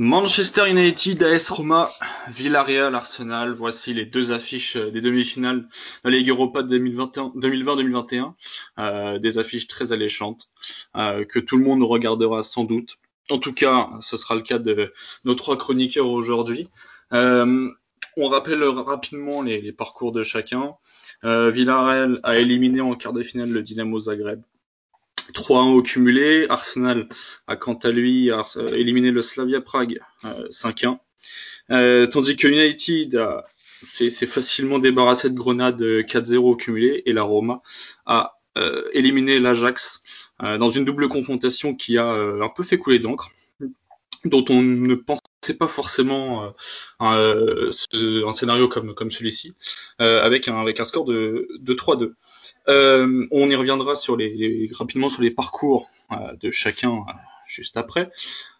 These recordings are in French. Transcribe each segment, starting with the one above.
Manchester United, AS Roma, Villarreal, Arsenal, voici les deux affiches des demi-finales de la Ligue Europa 2020-2021. Euh, des affiches très alléchantes euh, que tout le monde regardera sans doute. En tout cas, ce sera le cas de nos trois chroniqueurs aujourd'hui. Euh, on rappelle rapidement les, les, parcours de chacun. Villarreal a éliminé en quart de finale le Dynamo Zagreb 3-1 au cumulé. Arsenal a quant à lui éliminé le Slavia Prague 5-1. Euh, euh, tandis que United s'est facilement débarrassé de Grenade 4-0 au cumulé et la Roma a euh, éliminé l'Ajax dans une double confrontation qui a un peu fait couler d'encre, dont on ne pensait pas forcément un, scénario comme, celui-ci, avec, un, avec un score de, de 3-2. Euh, on y reviendra sur les, rapidement sur les parcours euh, de chacun euh, juste après.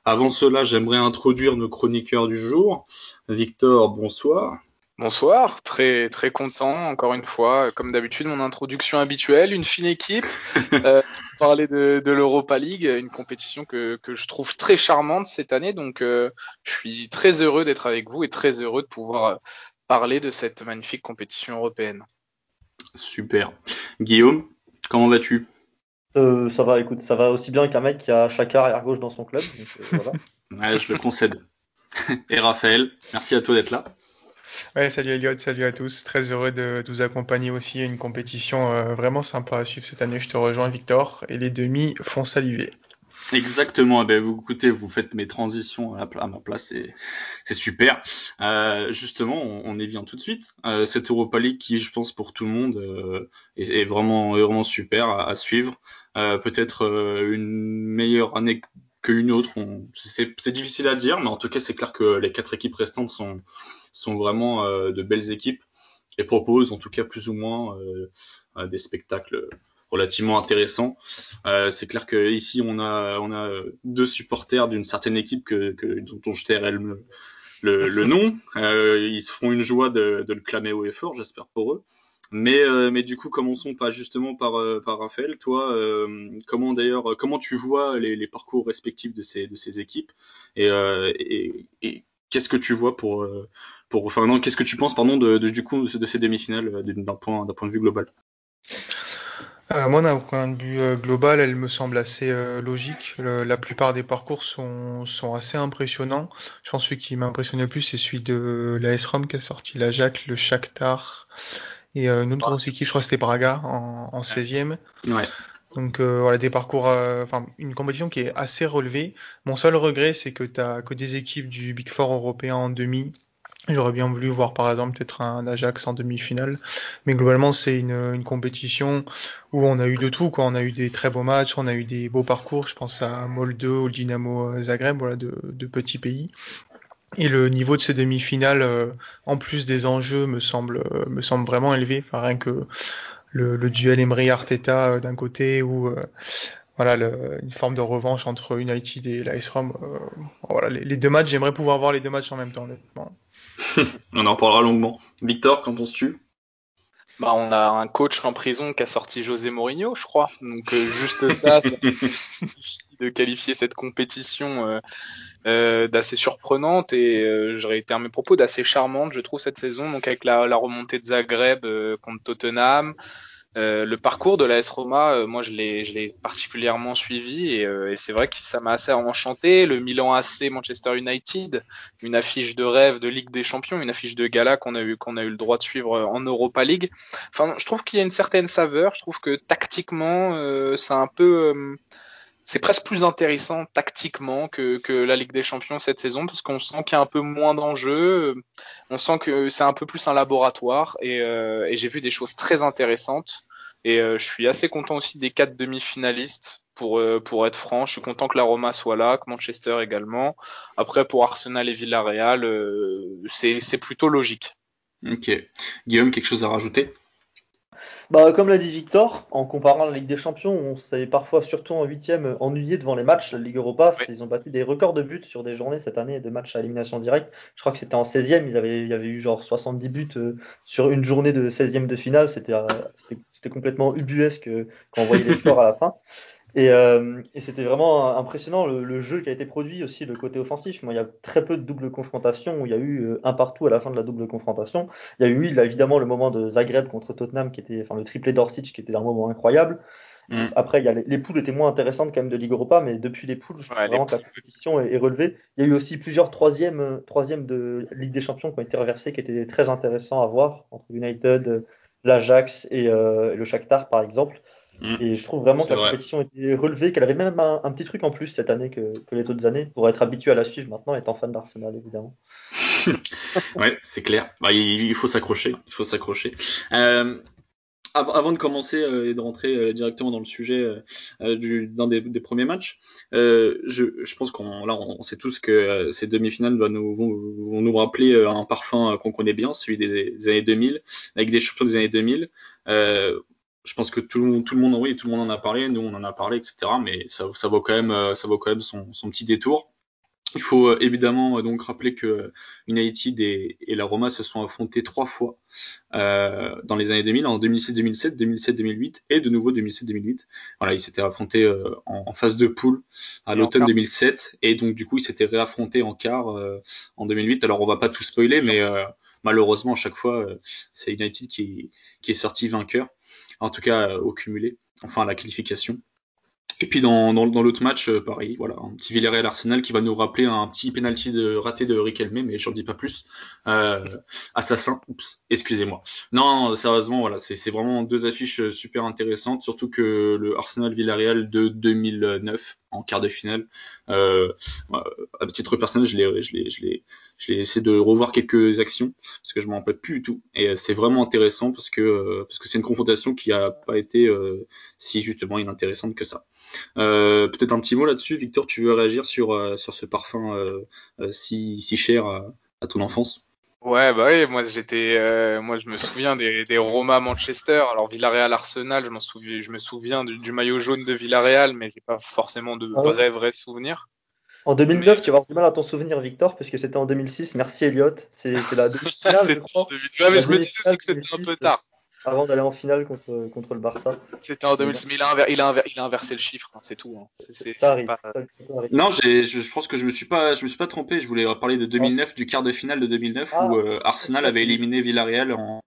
Avant cela, j'aimerais introduire nos chroniqueurs du jour. Victor, bonsoir. Bonsoir, très très content encore une fois, comme d'habitude mon introduction habituelle, une fine équipe, euh, parler de, de l'Europa League, une compétition que, que, je trouve très charmante cette année, donc je suis très heureux d'être avec vous et très heureux de pouvoir parler de cette magnifique compétition européenne. Super. Guillaume, comment vas-tu? Euh, Ça va, écoute, ça va aussi bien qu'un mec qui a chaque arrière gauche dans son club. Euh, ouais, je le concède. Et Raphaël, merci à toi d'être là. Salut Elliot, salut à tous. Très heureux de, vous accompagner aussi à une compétition euh, vraiment sympa à suivre cette année. Je te rejoins, Victor. Et les demi font saliver. Exactement. Eh ben, vous écoutez, vous faites mes transitions à, ma place, c'est super. Euh, justement, on, y vient tout de suite. Euh, cette Europa League qui, je pense, pour tout le monde, est, vraiment, super à, suivre. Euh, peut-être une meilleure année qu'une autre. C'est difficile à dire, mais en tout cas, c'est clair que les quatre équipes restantes sont, sont vraiment de belles équipes et proposent, en tout cas, plus ou moins des spectacles relativement intéressant. Euh, c'est clair que ici on a on a deux supporters d'une certaine équipe que, que dont je tairai le, le, le nom. Euh, ils se feront une joie de, de le clamer haut et fort, j'espère pour eux. Mais, euh, mais du coup, commençons pas justement par, euh, par Raphaël. Toi, euh, comment d'ailleurs, comment tu vois les, les, parcours respectifs de ces, de ces équipes et, et, et qu'est-ce que tu vois pour, pour enfin non, qu'est-ce que tu penses pardon de, de du coup de ces demi-finales d'un point d'un point de vue global? Euh, moi, d'un point de vue euh, global, elle me semble assez euh, logique. la plupart des parcours sont, sont assez impressionnants. Je pense que celui qui m'a impressionné le plus, c'est celui de la S-ROM qui a sorti la Jacques, le Shakhtar et une autre grosse équipe, je crois que c'était Braga en, en 16e. Ouais. Donc voilà des parcours, enfin une compétition qui est assez relevée. Mon seul regret, c'est que tu as que des équipes du Big Four européen en demi J'aurais bien voulu voir par exemple peut-être un Ajax en demi-finale, mais globalement c'est une, une, compétition où on a eu de tout, quoi. On a eu des très beaux matchs, on a eu des beaux parcours. Je pense à Moldo, au Dynamo Zagreb, voilà, de, de petits pays. Et le niveau de ces demi-finales, euh, en plus des enjeux, me semble euh, me semble vraiment élevé. Enfin, rien que le, le duel Emery Arteta euh, d'un côté ou voilà le, une forme de revanche entre United et l'AS Rome. voilà les, les, deux matchs, j'aimerais pouvoir voir les deux matchs en même temps. Honnêtement. on en reparlera longuement. Victor, quand on se tue bah, on a un coach en prison qui a sorti José Mourinho, je crois. Donc euh, juste ça, ça justifie de qualifier cette compétition euh, euh, d'assez surprenante et euh, été à mes propos d'assez charmante, je trouve cette saison. Donc avec la, remontée de Zagreb contre Tottenham, le parcours de la S Roma, moi je l'ai particulièrement suivi et, et c'est vrai que ça m'a assez enchanté. Le Milan AC Manchester United, une affiche de rêve de Ligue des Champions, une affiche de gala qu'on a eu a eu le droit de suivre en Europa League. Enfin, je trouve qu'il y a une certaine saveur. Je trouve que tactiquement, c'est un peu c'est presque plus intéressant tactiquement que, la Ligue des Champions cette saison parce qu'on sent qu'il y a un peu moins d'enjeux, on sent que c'est un peu plus un laboratoire et, euh, j'ai vu des choses très intéressantes et euh, je suis assez content aussi des quatre demi-finalistes pour, euh, pour être franc. Je suis content que la Roma soit là, que Manchester également. Après pour Arsenal et Villarreal, euh, c'est plutôt logique. Ok. Guillaume, quelque chose à rajouter? Bah, comme l'a dit Victor, en comparant la Ligue des Champions, on s'est parfois, surtout en huitième, ennuyé devant les matchs. La Ligue Europa, ils ont battu des records de buts sur des journées cette année, de matchs à élimination directe. Je crois que c'était en 16e, ils avaient, il y avait eu genre 70 buts euh, sur une journée de 16e de finale. C'était, euh, c'était, complètement ubuesque euh, quand on voyait les scores à la fin. Et, euh, et c'était vraiment impressionnant le, jeu qui a été produit aussi, le côté offensif. Moi, il y a très peu de double confrontation où il y a eu euh, un partout à la fin de la double confrontation. Il y a eu, évidemment, le moment de Zagreb contre Tottenham qui était, enfin, le triplé d'Orsic qui était un moment incroyable. Mm. Après, il y a les, poules étaient moins intéressantes quand même de Ligue Europa, mais depuis les poules, je trouve vraiment que la compétition est, relevée. Il y a eu aussi plusieurs troisièmes, euh, troisièmes de Ligue des Champions qui ont été reversés, qui étaient très intéressants à voir entre United, l'Ajax et, et, le Shakhtar par exemple. Mm. Et je trouve vraiment que la compétition était relevée, qu'elle avait même un, petit truc en plus cette année que, les autres années, pour être habitué à la suivre maintenant, étant fan d'Arsenal évidemment. ouais, c'est clair. Bah, il, faut s'accrocher. Il faut s'accrocher. Euh, avant de commencer euh, et de rentrer euh, directement dans le sujet d'un des, premiers matchs, je, pense qu'on là on sait tous que ces demi-finales vont nous, vont, nous rappeler un parfum qu'on connaît bien, celui des, des, années 2000, avec des champions des années 2000 je pense que tout le monde, tout le monde, oui, tout le monde en a parlé, nous on en a parlé, etc. Mais ça, ça vaut quand même, euh, ça vaut quand même son, son petit détour. Il faut euh, évidemment euh, donc rappeler que United et, et, la Roma se sont affrontés trois fois euh, dans les années 2000, en 2006-2007, 2007-2008 et de nouveau 2007-2008. Voilà, ils s'étaient affrontés euh, en, phase de poule à l'automne 2007 et donc du coup ils s'étaient réaffrontés en quart euh, en 2008. Alors on va pas tout spoiler, mais malheureusement à chaque fois c'est United qui, qui est sorti vainqueur en tout cas euh, au cumulé, enfin à la qualification. Et puis dans, l'autre match, euh, pareil, voilà, un petit Villarreal Arsenal qui va nous rappeler un petit penalty de raté de Riquelme, mais j'en dis pas plus. Euh, assassin, oups, excusez-moi. Non, sérieusement, voilà, c'est vraiment deux affiches super intéressantes, surtout que le Arsenal Villarreal de 2009 en quart de finale. Euh, à titre personnel, je l'ai, je l'ai, je l'ai, je l'ai essayé de revoir quelques actions parce que je m'en rappelle plus du tout. Et euh, c'est vraiment intéressant parce que euh, parce que c'est une confrontation qui a pas été euh, si justement inintéressante que ça. peut-être un petit mot là-dessus, Victor. Tu veux réagir sur sur ce parfum si si cher à ton enfance? Ouais, bah oui, moi j'étais, euh, moi je me souviens des, des Roma Manchester. Alors Villarreal Arsenal, je m'en souviens, je me souviens du, maillot jaune de Villarreal, mais j'ai pas forcément de ah vrais vrais souvenirs. En 2009, tu vas avoir du mal à ton souvenir, Victor, puisque c'était en 2006. Merci Elliot. C'est la demi-finale. Ouais, mais je me disais que c'était un peu tard avant d'aller en finale contre, contre le Barça. C'était en 2006, mais il a, il, a il a, inversé le chiffre, hein, c'est tout. Hein. ça arrive. Non, je, je, pense que je me suis pas, je me suis pas trompé. Je voulais parler de 2009, du quart de finale de 2009 où ah. euh, Arsenal avait éliminé Villarreal en,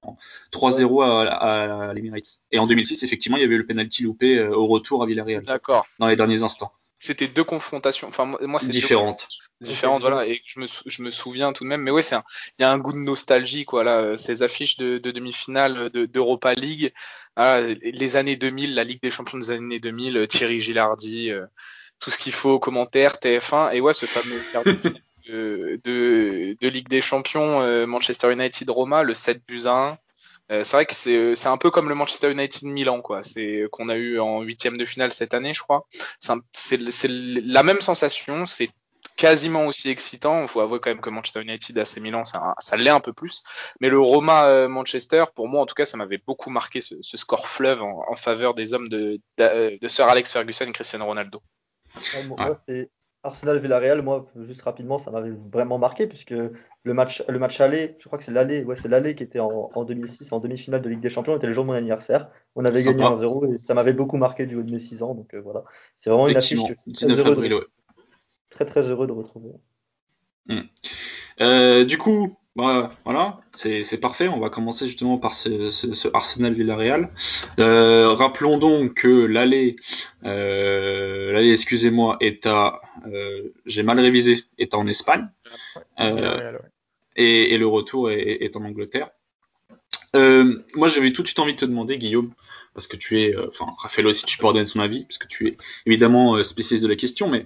3-0 à, à, l'Emirates. Et en 2006, effectivement, il y avait le penalty loupé euh, au retour à Villarreal. D'accord. Dans les derniers instants c'était deux confrontations. Enfin, moi, c'est différentes. Différentes, voilà. Et je me, je me souviens tout de même. Mais ouais, c'est il y a un goût de nostalgie, quoi. Là, ces affiches de, de demi-finale d'Europa League, les années 2000, la Ligue des Champions des années 2000, Thierry Gilardi, euh, tout ce qu'il faut, commentaires, TF1. Et ouais, ce fameux de, de, de, Ligue des Champions, euh, Manchester United Roma, le 7 buts 1. Euh, c'est vrai que c'est c'est un peu comme le Manchester United Milan quoi. C'est qu'on a eu en huitième de finale cette année, je crois. C'est c'est la même sensation. C'est quasiment aussi excitant. Il faut avouer quand même que Manchester United à ses Milan, ça, ça l'est un peu plus. Mais le Roma euh, Manchester, pour moi en tout cas, ça m'avait beaucoup marqué ce, ce score fleuve en, en, faveur des hommes de, de, de Sir Alex Ferguson et Cristiano Ronaldo. Ouais, Villarreal, moi, juste rapidement, ça m'avait vraiment marqué puisque le match, le match aller, je crois que c'est l'aller, ouais, c'est l'aller qui était en, en, 2006, en demi-finale de Ligue des Champions, était le jour de mon anniversaire. On avait gagné 1-0 et ça m'avait beaucoup marqué du haut de mes 6 ans. Donc euh, voilà, c'est vraiment une affiche que je suis très heureux, de, très, très heureux de retrouver. Hmm. Euh, du coup, bah, voilà, c'est parfait. On va commencer justement par ce, ce, ce Arsenal Villarreal. Euh, rappelons donc que l'aller, euh, excusez-moi, est à, euh, j'ai mal révisé, est en Espagne, euh, et, et, le retour est, est en Angleterre. Euh, moi, j'avais tout de suite envie de te demander, Guillaume, parce que tu es, euh, enfin, Raphaël aussi, tu peux donner ton avis, parce que tu es évidemment spécialiste de la question, mais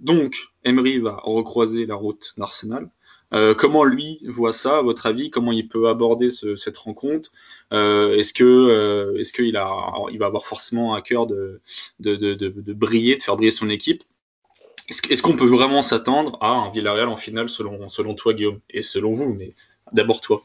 donc, Emery va recroiser la route d'Arsenal. Euh, comment lui voit ça, à votre avis? Comment il peut aborder ce, cette rencontre? Euh, Est-ce que euh, est-ce qu'il il va avoir forcément à cœur de, briller, de faire briller son équipe? Est-ce qu'on peut vraiment s'attendre à un Villarreal en finale selon toi, Guillaume, et selon vous, mais d'abord toi.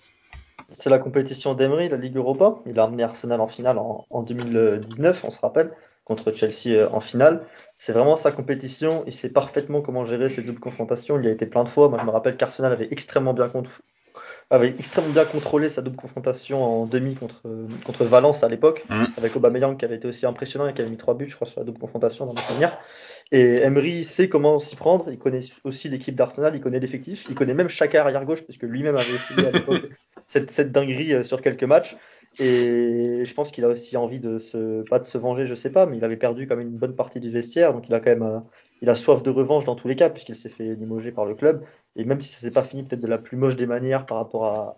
C'est la compétition d'Emery, la Ligue Europa. Il a amené Arsenal en finale en, en 2019, on se rappelle contre Chelsea en finale. C'est vraiment sa compétition. Il sait parfaitement comment gérer ces doubles confrontations. Il y a été plein de fois. Moi, je me rappelle qu'Arsenal avait extrêmement bien avait extrêmement bien contrôlé sa double confrontation en demi contre, contre Valence à l'époque, mm. avec Aubameyang qui avait été aussi impressionnant et qui avait mis trois buts, je crois, sur la double confrontation dans mes souvenirs. Et Emery sait comment s'y prendre, il connaît aussi l'équipe d'Arsenal, il connaît l'effectif, il connaît même chaque arrière gauche, puisque lui-même avait essayé à l'époque cette, cette dinguerie euh, sur quelques matchs. Et je pense qu'il a aussi envie de se, pas de se venger, je sais pas, mais il avait perdu même une bonne partie du vestiaire, donc il a quand même, euh, il a soif de revanche dans tous les cas, puisqu'il s'est fait limoger par le club. Et même si ça s'est pas fini peut-être de la plus moche des manières par rapport à,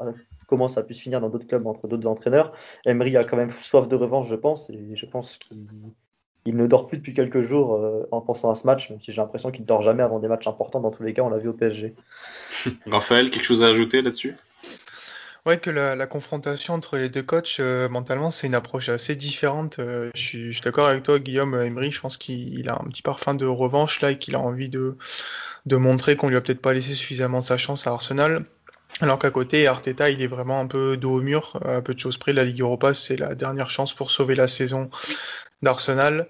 comment ça a pu se finir dans d'autres clubs entre d'autres entraîneurs, Emery a quand même soif de revanche, je pense, et je pense qu'il ne dort plus depuis quelques jours euh, en pensant à ce match, même si j'ai l'impression qu'il ne dort jamais avant des matchs importants. Dans tous les cas, on l'a vu au PSG. Raphaël, quelque chose à ajouter là-dessus? Ouais, que la, confrontation entre les deux coachs, euh, mentalement, c'est une approche assez différente. Euh, je suis, d'accord avec toi, Guillaume Emery. Je pense qu'il a un petit parfum de revanche là et qu'il a envie de, de montrer qu'on lui a peut-être pas laissé suffisamment sa chance à Arsenal. Alors qu'à côté, Arteta, il est vraiment un peu dos au mur, à peu de choses près. La Ligue Europa, c'est la dernière chance pour sauver la saison d'Arsenal.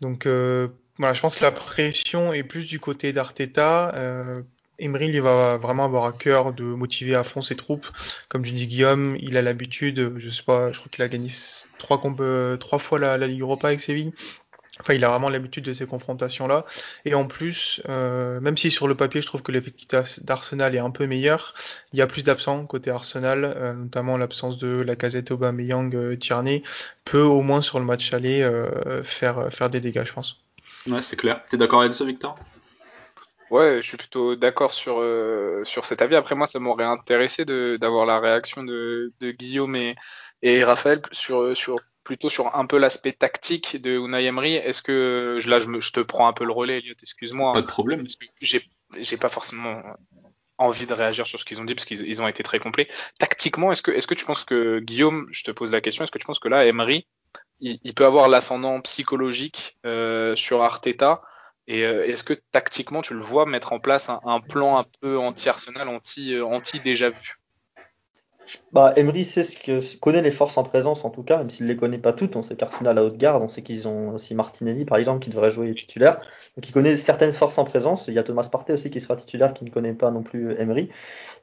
Donc euh, voilà, je pense que la pression est plus du côté d'Arteta. Euh, Emery, il va vraiment avoir à cœur de motiver à fond ses troupes. Comme je dis Guillaume, il a l'habitude, je sais pas, je crois qu'il a gagné trois, euh, fois la, Ligue Europa avec Séville. Enfin, il a vraiment l'habitude de ces confrontations-là. Et en plus, euh, même si sur le papier, je trouve que l'effectif d'Arsenal est un peu meilleur, il y a plus d'absents côté Arsenal, euh, notamment l'absence de la casette Aubameyang, euh, Tierney, peut au moins sur le match aller faire, faire des dégâts, je pense. Ouais, c'est clair. T'es d'accord avec ça, Victor? Ouais, je suis plutôt d'accord sur, euh, sur cet avis. Après, moi, ça m'aurait intéressé d'avoir la réaction de, de Guillaume et, et Raphaël sur, sur, plutôt sur un peu l'aspect tactique de Unai Emery. Est-ce que, là, je, me, je, te prends un peu le relais, Elliot, excuse-moi. Pas de problème. J'ai pas forcément envie de réagir sur ce qu'ils ont dit parce qu'ils ils ont été très complets. Tactiquement, est-ce que, est-ce que tu penses que, Guillaume, je te pose la question, est-ce que tu penses que là, Emery, il, il peut avoir l'ascendant psychologique euh, sur Arteta? Et euh, est-ce que tactiquement, tu le vois mettre en place un, plan un peu anti-Arsenal, anti, euh, déjà vu? Bah, Emery sait ce que, connaît les forces en présence en tout cas, même s'il ne les connaît pas toutes. On sait qu'Arsenal a haute garde, on sait qu'ils ont aussi Martinelli par exemple qui devrait jouer titulaire. Donc il connaît certaines forces en présence. Il y a Thomas Partey aussi qui sera titulaire qui ne connaît pas non plus Emery.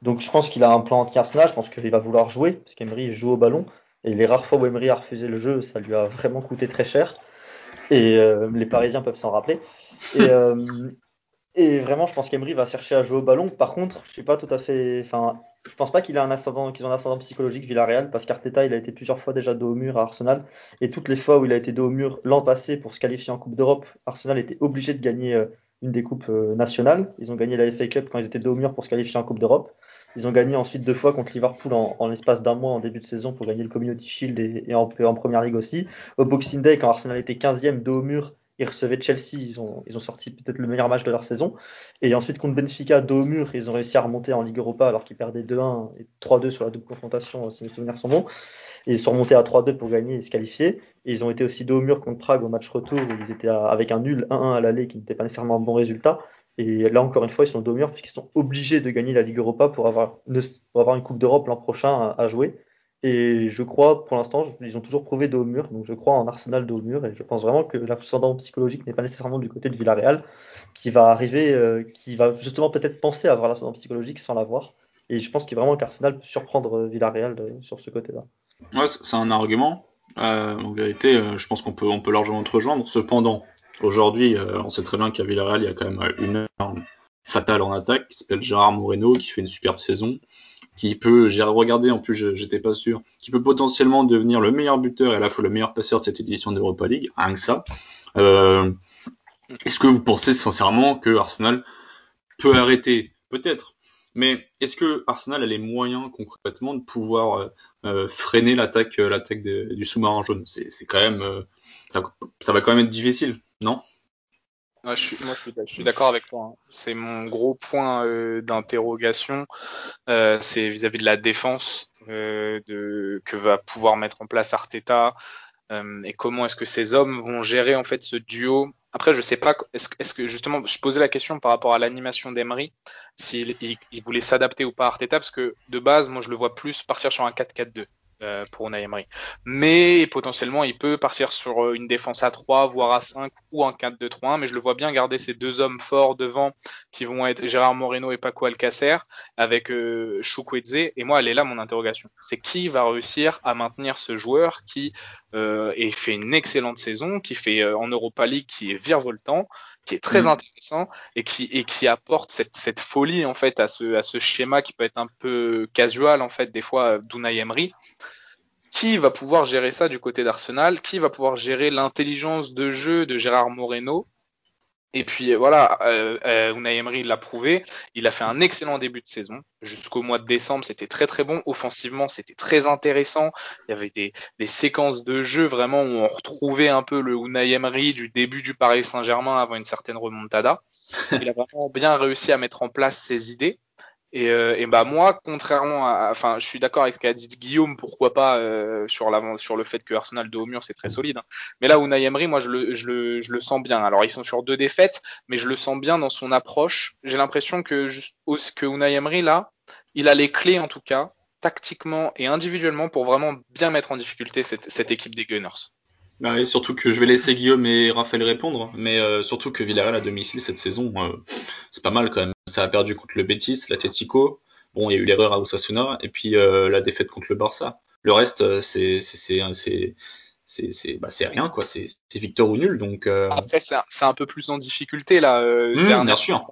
Donc je pense qu'il a un plan anti-Arsenal. Je pense qu'il va vouloir jouer parce qu'Emery joue au ballon. Et les rares fois où Emery a refusé le jeu, ça lui a vraiment coûté très cher. Et euh, les Parisiens peuvent s'en rappeler. Et, euh, et vraiment, je pense qu'Emery va chercher à jouer au ballon. Par contre, je suis pas tout à fait. Enfin, je pense pas qu'il a un ascendant, qu'ils ont un ascendant psychologique Villarreal, parce qu'Arteta, il a été plusieurs fois déjà dos au mur à Arsenal. Et toutes les fois où il a été dos au mur l'an passé pour se qualifier en Coupe d'Europe, Arsenal était obligé de gagner euh, une des coupes nationales. Ils ont gagné la FA Cup quand ils étaient dos au mur pour se qualifier en Coupe d'Europe. Ils ont gagné ensuite deux fois contre Liverpool en, l'espace d'un mois en début de saison pour gagner le Community Shield et, en, en, Première Ligue aussi. Au Boxing Day, quand Arsenal était 15e, dos au mur, ils recevaient Chelsea, ils ont, ils ont sorti peut-être le meilleur match de leur saison. Et ensuite contre Benfica, dos au mur, ils ont réussi à remonter en Ligue Europa alors qu'ils perdaient 2-1 et 3-2 sur la double confrontation, si mes souvenirs sont bons. Et ils sont remontés à 3-2 pour gagner et se qualifier. Et ils ont été aussi dos au mur contre Prague au match retour où ils étaient avec un nul 1-1 à l'aller qui n'était pas nécessairement un bon résultat. Et là, encore une fois, ils sont dos mur puisqu'ils sont obligés de gagner la Ligue Europa pour avoir, pour avoir une Coupe d'Europe l'an prochain à, jouer. Et je crois, pour l'instant, ils ont toujours prouvé dos mur. Donc je crois en Arsenal dos mur. Et je pense vraiment que l'ascendant psychologique n'est pas nécessairement du côté de Villarreal, qui va arriver, euh, qui va justement peut-être penser avoir l'ascendant psychologique sans l'avoir. Et je pense qu'il vraiment qu'Arsenal peut surprendre euh, Villarreal euh, sur ce côté-là. Ouais, c'est un argument. en vérité, je pense qu'on peut, largement te rejoindre. Cependant, Aujourd'hui, on sait très bien qu'à Villarreal, il y a quand même une arme fatale en attaque qui s'appelle Gérard Moreno, qui fait une superbe saison, qui peut, j'ai regardé, en plus j'étais pas sûr, qui peut potentiellement devenir le meilleur buteur et à la fois le meilleur passeur de cette édition d'Europa League, rien que ça. Euh, est-ce que vous pensez sincèrement que Arsenal peut arrêter? Peut-être. Mais est-ce que Arsenal a les moyens concrètement de pouvoir euh, freiner l'attaque, l'attaque du sous-marin jaune? C'est quand même, ça, va quand même être difficile. Non? Moi, je suis, d'accord avec toi. Hein. C'est mon gros point euh, d'interrogation. Euh, c'est vis-à-vis de la défense euh, que va pouvoir mettre en place Arteta et comment est-ce que ces hommes vont gérer en fait ce duo. Après, je sais pas. Est-ce, que justement, je posais la question par rapport à l'animation d'Emery, s'il il, voulait s'adapter ou pas à Arteta, parce que de base, moi, je le vois plus partir sur un 4-4-2. Euh, pour Unai. Mais potentiellement, il peut partir sur une défense à 3, voire à 5 ou un 4-2-3-1. Mais je le vois bien garder ces deux hommes forts devant qui vont être Gérard Moreno et Paco Alcacer avec euh, Chukwueze. Et moi, elle est là mon interrogation. C'est qui va réussir à maintenir ce joueur qui euh, fait une excellente saison, qui fait euh, en Europa League, qui est virevoltant, qui est très mm. intéressant et qui, et qui apporte cette, cette, folie en fait à ce, à ce schéma qui peut être un peu casual en fait des fois d'Unai Emery. Qui va pouvoir gérer ça du côté d'Arsenal Qui va pouvoir gérer l'intelligence de jeu de Gérard Moreno et puis voilà, euh, euh, Unai l'a prouvé. Il a fait un excellent début de saison. Jusqu'au mois de décembre, c'était très très bon. Offensivement, c'était très intéressant. Il y avait des, des, séquences de jeu vraiment où on retrouvait un peu le Unai Emery du début du Paris Saint-Germain avant une certaine remontada. Il a vraiment bien réussi à mettre en place ses idées. Et, euh, et, bah moi, contrairement à, enfin, je suis d'accord avec ce qu'a dit Guillaume, pourquoi pas euh, sur le fait que Arsenal de haut mur c'est très solide. Hein. Mais là, Unai Emery, moi je le, je le, sens bien. Alors ils sont sur deux défaites, mais je le sens bien dans son approche. J'ai l'impression que que Unai Emery là, il a les clés en tout cas, tactiquement et individuellement pour vraiment bien mettre en difficulté cette équipe des Gunners. Bah surtout que je vais laisser Guillaume et Raphaël répondre, mais euh, surtout que Villarreal à domicile cette saison, euh, c'est pas mal quand même. Ça a perdu contre le Betis, l'Atletico. Bon, il y a eu l'erreur à Osasuna et puis euh, la défaite contre le Barça. Le reste, c'est c'est c'est bah, rien quoi. C'est victoire ou nul. Donc après, c'est un, peu plus en difficulté là. Mmh, bien sûr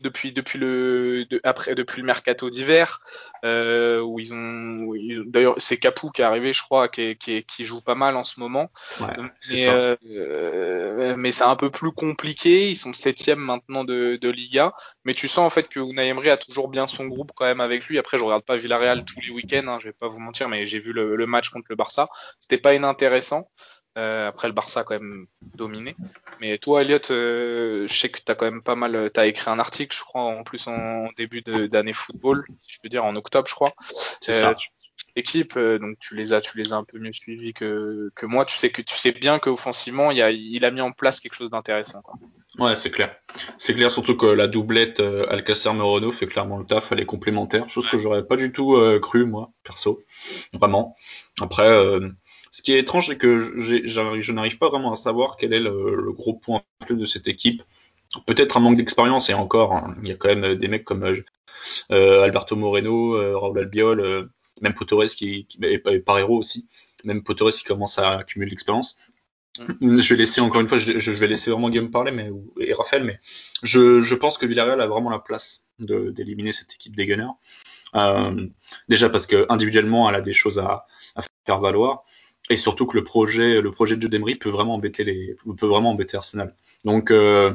depuis depuis le après depuis le mercato d'hiver euh, où ils ont, d'ailleurs c'est Capou qui est arrivé je crois qui, qui, qui, joue pas mal en ce moment. Mais euh, mais c'est un peu plus compliqué. Ils sont septième maintenant de, de Liga. Mais tu sens en fait que Unai Emery a toujours bien son groupe quand même avec lui. Après je regarde pas Villarreal tous les week-ends hein, je vais pas vous mentir mais j'ai vu le, le match contre le Barça. C'était pas inintéressant euh, après le Barça a quand même dominé. Mais toi, Elliot, euh, je sais que tu as quand même pas mal. Tu as écrit un article, je crois, en plus en début d'année football, si je peux dire, en octobre, je crois. C'est ça. Euh, équipe, donc tu les as, tu les as un peu mieux suivis que, que moi. Tu sais que tu sais bien qu'offensivement, il a, il a mis en place quelque chose d'intéressant. Ouais, c'est clair. C'est clair, surtout que la doublette Alcacer Morono fait clairement le taf, elle est complémentaire, chose que j'aurais pas du tout cru moi, perso, vraiment. Après, ce qui est étrange, c'est que je n'arrive pas vraiment à savoir quel est le, gros point de cette équipe. Peut-être un manque d'expérience, et encore, hein, il y a quand même des mecs comme euh, Alberto Moreno, euh, Raúl Albiol, euh, même Potores qui, qui et Parero aussi, même Potores qui commence à accumuler l'expérience. Mm. Je vais laisser encore une fois, je, vais laisser vraiment Guillaume parler, mais et Raphaël, mais je, pense que Villarreal a vraiment la place d'éliminer cette équipe des Gunners. déjà parce que individuellement, elle a des choses à faire valoir et surtout que le projet, le projet de jeu d'Emery peut vraiment embêter les, peut vraiment embêter Arsenal. Donc, euh,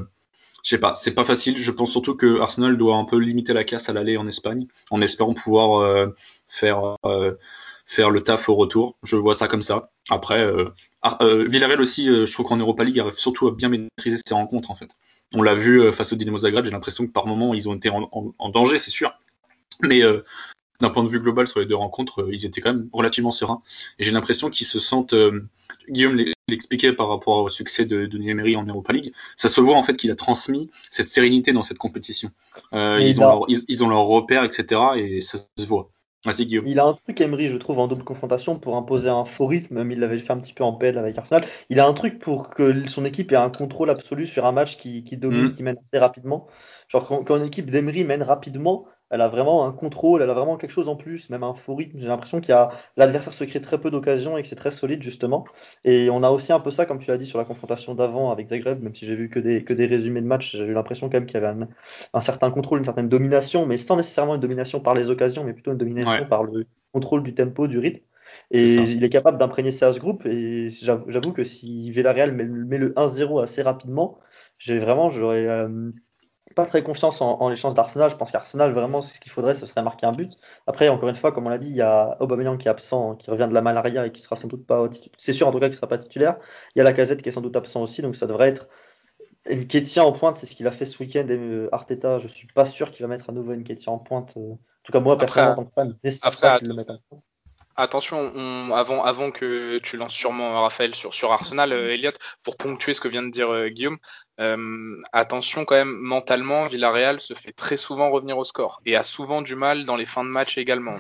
je sais pas, c'est pas facile. Je pense surtout que Arsenal doit un peu limiter la casse à l'aller en Espagne, en espérant pouvoir euh, faire euh, faire le taf au retour. Je vois ça comme ça. Après, euh, Villarreal aussi, je trouve qu'en Europa League, arrive surtout à bien maîtriser ses rencontres en fait. On l'a vu face au Dynamo Zagreb. J'ai l'impression que par moments ils ont été en, en danger, c'est sûr. Mais d'un point de vue global sur les deux rencontres, euh, ils étaient quand même relativement sereins. Et j'ai l'impression qu'ils se sentent, euh, Guillaume l'expliquait par rapport au succès de, de Emery en Europa League, ça se voit en fait qu'il a transmis cette sérénité dans cette compétition. Euh, ils, ont leur, ils, ont leur repère, etc. Et ça se voit. Vas-y Guillaume. Il a un truc Emery, je trouve, en double confrontation pour imposer un faux rythme, même il l'avait fait un petit peu en PL avec Arsenal. Il a un truc pour que son équipe ait un contrôle absolu sur un match qui, qui domine, mm. qui mène assez rapidement. Genre quand, quand une équipe d'Emery mène rapidement, elle a vraiment un contrôle, elle a vraiment quelque chose en plus, même un faux rythme. J'ai l'impression qu'il y a l'adversaire se crée très peu d'occasions et que c'est très solide justement. Et on a aussi un peu ça, comme tu l'as dit, sur la confrontation d'avant avec Zagreb, même si j'ai vu que des, que des résumés de match, j'ai eu l'impression quand même qu'il y avait un, certain contrôle, une certaine domination, mais sans nécessairement une domination par les occasions, mais plutôt une domination par le contrôle du tempo, du rythme. Et il est capable d'imprégner ça à ce groupe. Et j'avoue que si Villarreal met, met le 1-0 assez rapidement, j'ai vraiment, j'aurais euh, pas très confiance en, les chances d'Arsenal. Je pense qu'Arsenal, vraiment, ce qu'il faudrait, ce serait marquer un but. Après, encore une fois, comme on l'a dit, il y a Aubameyang qui est absent, qui revient de la malaria et qui sera sans doute pas, c'est sûr en tout cas qu'il sera pas titulaire. Il y a la casette qui est sans doute absent aussi, donc ça devrait être Nketiah en pointe, c'est ce qu'il a fait ce week-end. Et euh, Arteta, je suis pas sûr qu'il va mettre à nouveau Nketiah en pointe. Euh. En tout cas, moi, personnellement, en tant que fan, j'espère qu'il le mette en pointe. Attention, avant, que tu lances sûrement Raphaël sur, Arsenal, euh, Elliot, pour ponctuer ce que vient de dire euh, Guillaume, euh, attention quand même, mentalement, Villarreal se fait très souvent revenir au score et a souvent du mal dans les fins de match également.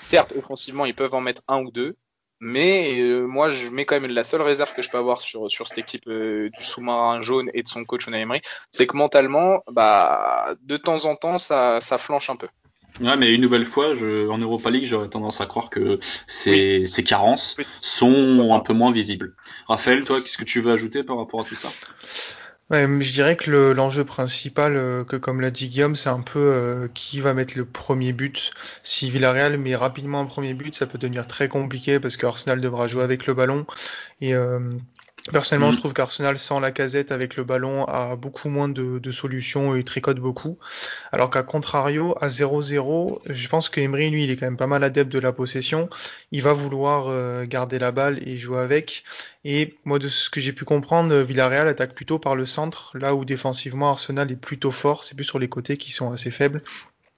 Certes, offensivement, ils peuvent en mettre un ou deux, Mais euh, moi, je mets quand même la seule réserve que je peux avoir sur, cette équipe euh, du sous-marin jaune et de son coach Unai c'est que mentalement, bah, de temps en temps, ça flanche un peu. Ouais, mais une nouvelle fois, je, en Europa League, j'aurais tendance à croire que ces, ces carences sont un peu moins visibles. Raphaël, toi, qu'est-ce que tu veux ajouter par rapport à tout ça? Ouais, je dirais que l'enjeu principal, euh, que comme l'a dit Guillaume, c'est un peu euh, qui va mettre le premier but. Si Villarreal met rapidement un premier but, ça peut devenir très compliqué parce qu'Arsenal devra jouer avec le ballon. Et euh, Personnellement, je mm. trouve qu'Arsenal sans la casette avec le ballon a beaucoup moins de, solutions et tricote beaucoup. Alors qu'à contrario, à 0-0, je pense que Emery, lui, il est quand même pas mal adepte de la possession. Il va vouloir euh, garder la balle et jouer avec. Et moi, de ce que j'ai pu comprendre, Villarreal attaque plutôt par le centre, là où défensivement Arsenal est plutôt fort. C'est plus sur les côtés qui sont assez faibles.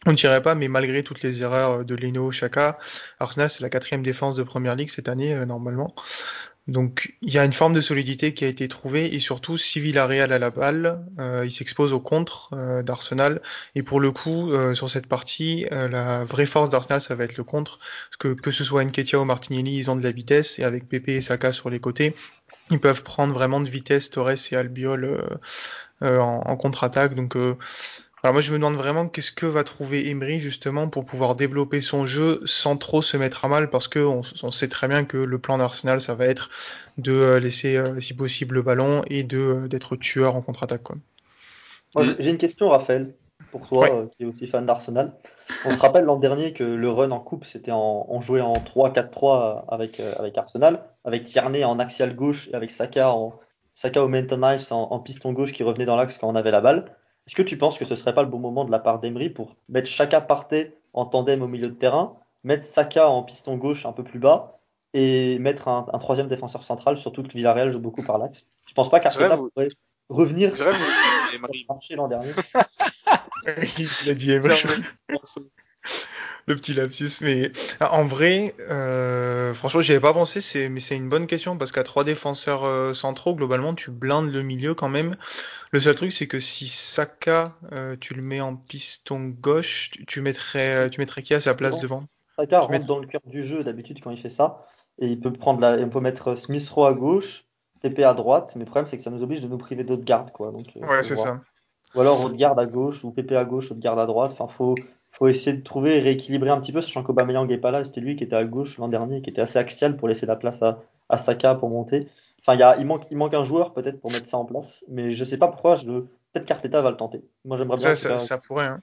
On ne dirait pas, mais malgré toutes les erreurs de Leno, Chaka, Arsenal c'est la quatrième défense de Première Ligue cette année euh, normalement. Donc il y a une forme de solidité qui a été trouvée et surtout si Villarreal a la balle, euh, il s'expose au contre euh, d'Arsenal. Et pour le coup euh, sur cette partie la vraie force d'Arsenal ça va être le contre. Parce que que ce soit Nketiah ou Martinelli ils ont de la vitesse. Et avec Pepe et Saka sur les côtés ils peuvent prendre vraiment de vitesse Torres et Albiol en, en contre-attaque. Donc alors moi je me demande vraiment qu'est-ce que va trouver Emery justement pour pouvoir développer son jeu sans trop se mettre à mal parce que on, sait très bien que le plan d'Arsenal ça va être de euh, laisser euh, si possible le ballon et de euh, d'être tueur en contre-attaque. J'ai une question Raphaël pour toi qui est aussi fan d'Arsenal. On se rappelle l'an dernier que le run en coupe c'était en on jouait en 3-4-3 avec avec Arsenal avec Tierney en axial gauche et avec Saka en Saka au Menton en, en piston gauche qui revenait dans l'axe quand on avait la balle. Est-ce que tu penses que ce serait pas le bon moment de la part d'Emery pour mettre Chaka parté en tandem au milieu de terrain, mettre Saka en piston gauche un peu plus bas et mettre un, troisième défenseur central, surtout que Villarreal joue beaucoup par l'axe? Je pense pas qu'Arteta pourrait revenir sur marché l'an dernier. Il a dit Emery le petit lapsus. Mais en vrai, euh, franchement, j'y avais pas pensé, c'est, mais c'est une bonne question parce qu'à trois défenseurs euh, centraux, globalement, tu blindes le milieu quand même. Le seul truc, c'est que si Saka, euh, tu le mets en piston gauche, tu, mettrais, tu mettrais qui à sa place devant? Saka rentre dans le cœur du jeu d'habitude quand il fait ça, et il peut prendre la, on peut mettre Smith Rowe à gauche, TP à droite. Mais le problème, c'est que ça nous oblige de nous priver d'autres gardes, quoi. Donc, ouais, c'est ça. Ou alors autre garde à gauche ou PP à gauche, autre garde à droite. Enfin, faut faut essayer de trouver et rééquilibrer un petit peu, sachant qu'Aubameyang n'est pas là, c'était lui qui était à gauche l'an dernier, qui était assez axial pour laisser la place à, à Saka pour monter. Enfin, y a, il, manque, il manque un joueur peut-être pour mettre ça en place, mais je sais pas pourquoi, je, peut-être qu'Arteta va le tenter. Moi j'aimerais bien. Ça, ça, pourrait. Hein.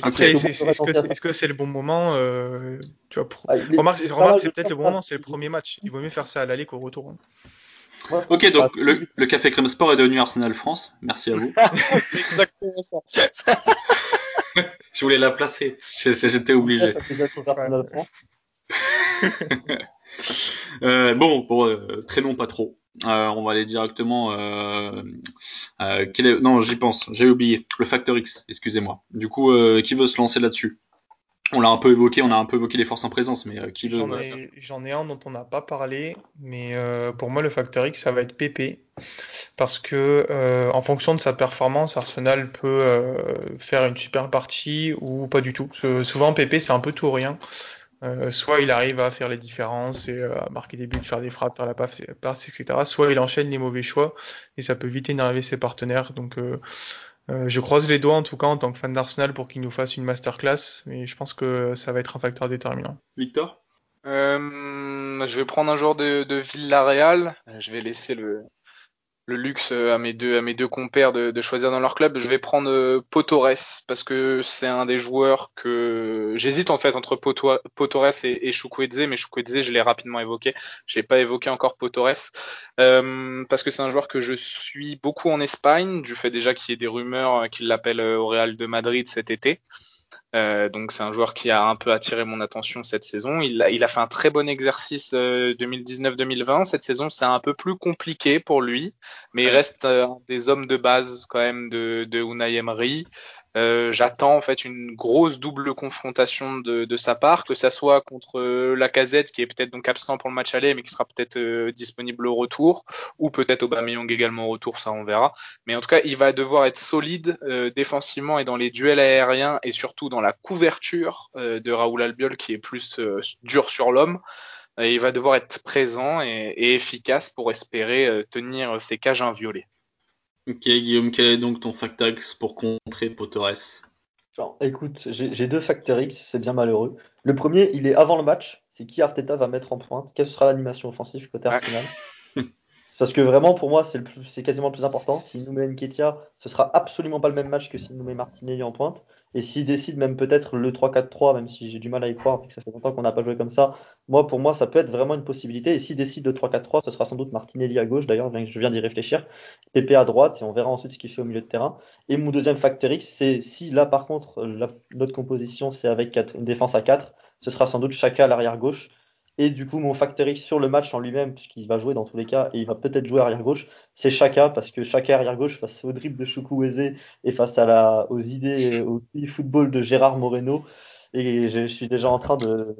Après, est-ce que c'est le bon moment euh, tu vois, pour... ah, Remarque, c'est peut-être le bon moment, c'est le premier match. Il vaut mieux faire ça à l'aller qu'au retour. Hein. Ok, donc le, le, Café Crème Sport est devenu Arsenal France. Merci à vous. c'est exactement ça. je voulais la placer. J'étais obligé. euh, bon, bon euh, très long, pas trop. Euh, on va aller directement. Euh, euh quel est... Non, j'y pense. J'ai oublié. Le Factor X. Excusez-moi. Du coup, euh, qui veut se lancer là-dessus? On l'a un peu évoqué, on a un peu évoqué les forces en présence, mais euh, qui veut J'en ai, un dont on n'a pas parlé, mais euh, pour moi le facteur X ça va être PP, parce que euh, en fonction de sa performance, Arsenal peut faire une super partie ou pas du tout. souvent PP c'est un peu tout ou rien. soit il arrive à faire les différences et à marquer des buts, faire des frappes, faire la passe, etc. Soit il enchaîne les mauvais choix et ça peut vite énerver ses partenaires. Donc euh, je croise les doigts en tout cas en tant que fan d'Arsenal pour qu'il nous fasse une masterclass, mais je pense que ça va être un facteur déterminant. Victor? Euh, Je vais prendre un joueur de, de Villarreal. Je vais laisser le, le luxe euh, à mes deux compères de, choisir dans leur club. Je vais prendre euh, Potores parce que c'est un des joueurs que j'hésite en fait entre Potores et, et mais Chukwueze je l'ai rapidement évoqué. J'ai pas évoqué encore Potores euh, parce que c'est un joueur que je suis beaucoup en Espagne, du fait déjà qu'il y ait des rumeurs qu'il l'appelle au Real de Madrid cet été. Euh, donc c'est un joueur qui a un peu attiré mon attention cette saison. Il a, il a fait un très bon exercice 2019-2020. Euh, cette saison, c'est un peu plus compliqué pour lui, mais il reste euh, des hommes de base quand même de, de Unai Emery. Euh, j'attends en fait une grosse double confrontation de, sa part, que ça soit contre euh, la Casette qui est peut-être donc absent pour le match aller, mais qui sera peut-être euh, disponible au retour, ou peut-être Aubameyang également au retour, ça on verra. Mais en tout cas, il va devoir être solide défensivement et dans les duels aériens et surtout dans la couverture de Raoul Albiol qui est plus dur sur l'homme. il va devoir être présent et, efficace pour espérer tenir ses cages inviolées. Ok, Guillaume, quel est donc ton facteur X pour contrer Potores Écoute, j'ai deux facteurs X, c'est bien malheureux. Le premier, il est avant le match, c'est qui Arteta va mettre en pointe, quelle sera l'animation offensive côté Arsenal? c'est parce que vraiment, pour moi, c'est quasiment le plus important. Si nous met Nketia, ce sera absolument pas le même match que si nous met Martinelli en pointe. Et s'il décide même peut-être le 3-4-3, même si j'ai du mal à y croire, parce que ça fait longtemps qu'on n'a pas joué comme ça, moi, pour moi, ça peut être vraiment une possibilité. Et s'il décide le 3-4-3, ce sera sans doute Martinelli à gauche, d'ailleurs, je viens d'y réfléchir, Pépé à droite, et on verra ensuite ce qu'il fait au milieu de terrain. Et mon deuxième facteur c'est si là, par contre, notre composition, c'est avec une défense à 4, ce sera sans doute Chaka à l'arrière gauche. Et du coup, mon facteur X sur le match en lui-même, puisqu'il va jouer dans tous les cas, et il va peut-être jouer arrière gauche, c'est Chaka, parce que Chaka arrière gauche face au dribble de Chukwueze et face à aux idées, au football de Gérard Moreno. Et je, suis déjà en train de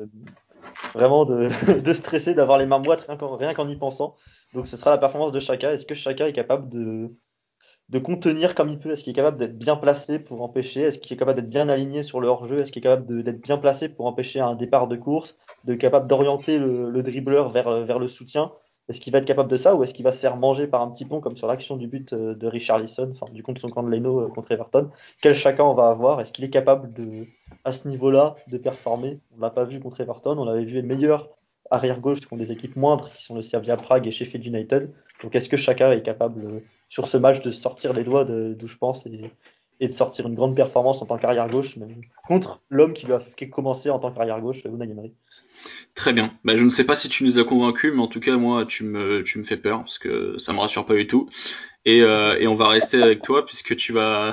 vraiment de, de stresser, d'avoir les mains moites rien qu'en y pensant. Donc ce sera la performance de Chaka. Est-ce que Chaka est capable de, de contenir comme il peut. Est-ce qu'il est capable d'être bien placé pour empêcher? Est-ce qu'il est capable d'être bien aligné sur le hors-jeu? Est-ce qu'il est capable d'être bien placé pour empêcher un départ de course? De capable d'orienter le, le, dribbleur vers, vers le soutien? Est-ce qu'il va être capable de ça ou est-ce qu'il va se faire manger par un petit pont comme sur l'action du but euh, de Richard Lisson, enfin du contre son camp de Leno euh, contre Everton? Quel chacun on va avoir? Est-ce qu'il est capable de, à ce niveau-là de performer? On l'a pas vu contre Everton, on avait vu les meilleurs arrière gauche qui ont des équipes moindres, qui sont le Serbia Prague et Sheffield United. Donc est-ce que chacun est capable euh, sur ce match de sortir les doigts d'où je pense et, de sortir une grande performance en tant qu'arrière gauche contre l'homme qui, a commencé en tant qu'arrière gauche, Unai Emery. Très bien. Bah, je ne sais pas si tu nous as convaincus, mais en tout cas, moi, tu me, tu me fais peur parce que ça me rassure pas du tout. Et, euh, et on va rester avec toi puisque tu vas,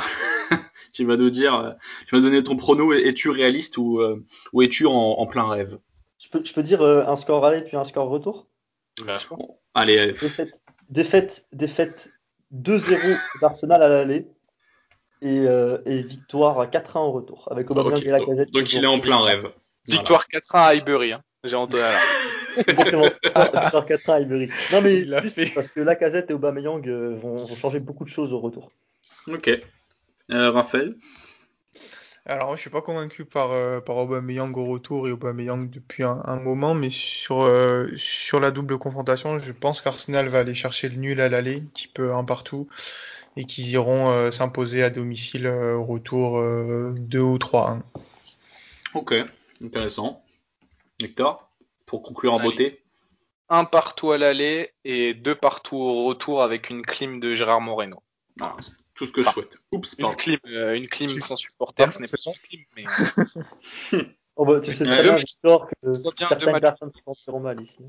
tu vas nous dire, tu vas donner ton prono. Es-tu réaliste ou, euh, ou es-tu en, plein rêve? Je peux, je peux dire euh, un score aller puis un score retour? Allez, allez. Défaite, défaite, défaite 2-0 d'Arsenal à l'aller et, euh, et, victoire 4-1 au retour avec Aubameyang et Lacazette. Donc, donc il est en plein rêve. Victoire 4-1 à Highbury, hein. j'ai entendu. Exactement, victoire 4-1 à Highbury. Non mais il fait. parce que Lacazette et Aubameyang euh, vont, vont, changer beaucoup de choses au retour. Ok. Euh, Raphaël? Alors, moi, je suis pas convaincu par, euh, par Aubameyang au retour et Aubameyang depuis un, un moment, mais sur, euh, sur la double confrontation, je pense qu'Arsenal va aller chercher le nul à l'aller, un petit peu un partout, et qu'ils iront euh, s'imposer à domicile au retour 2 ou 3-1. Ok, intéressant. Victor, pour conclure en beauté Un partout à l'aller et deux partout au retour avec une clim de Gérard Moreno. Ah, tout ce que je souhaite. Oups, une clim, euh, une clim sans supporter, ce n'est pas une clim, mais. oh bah, tu sais très bien, Victor, que certaines personnes se sentiront mal ici.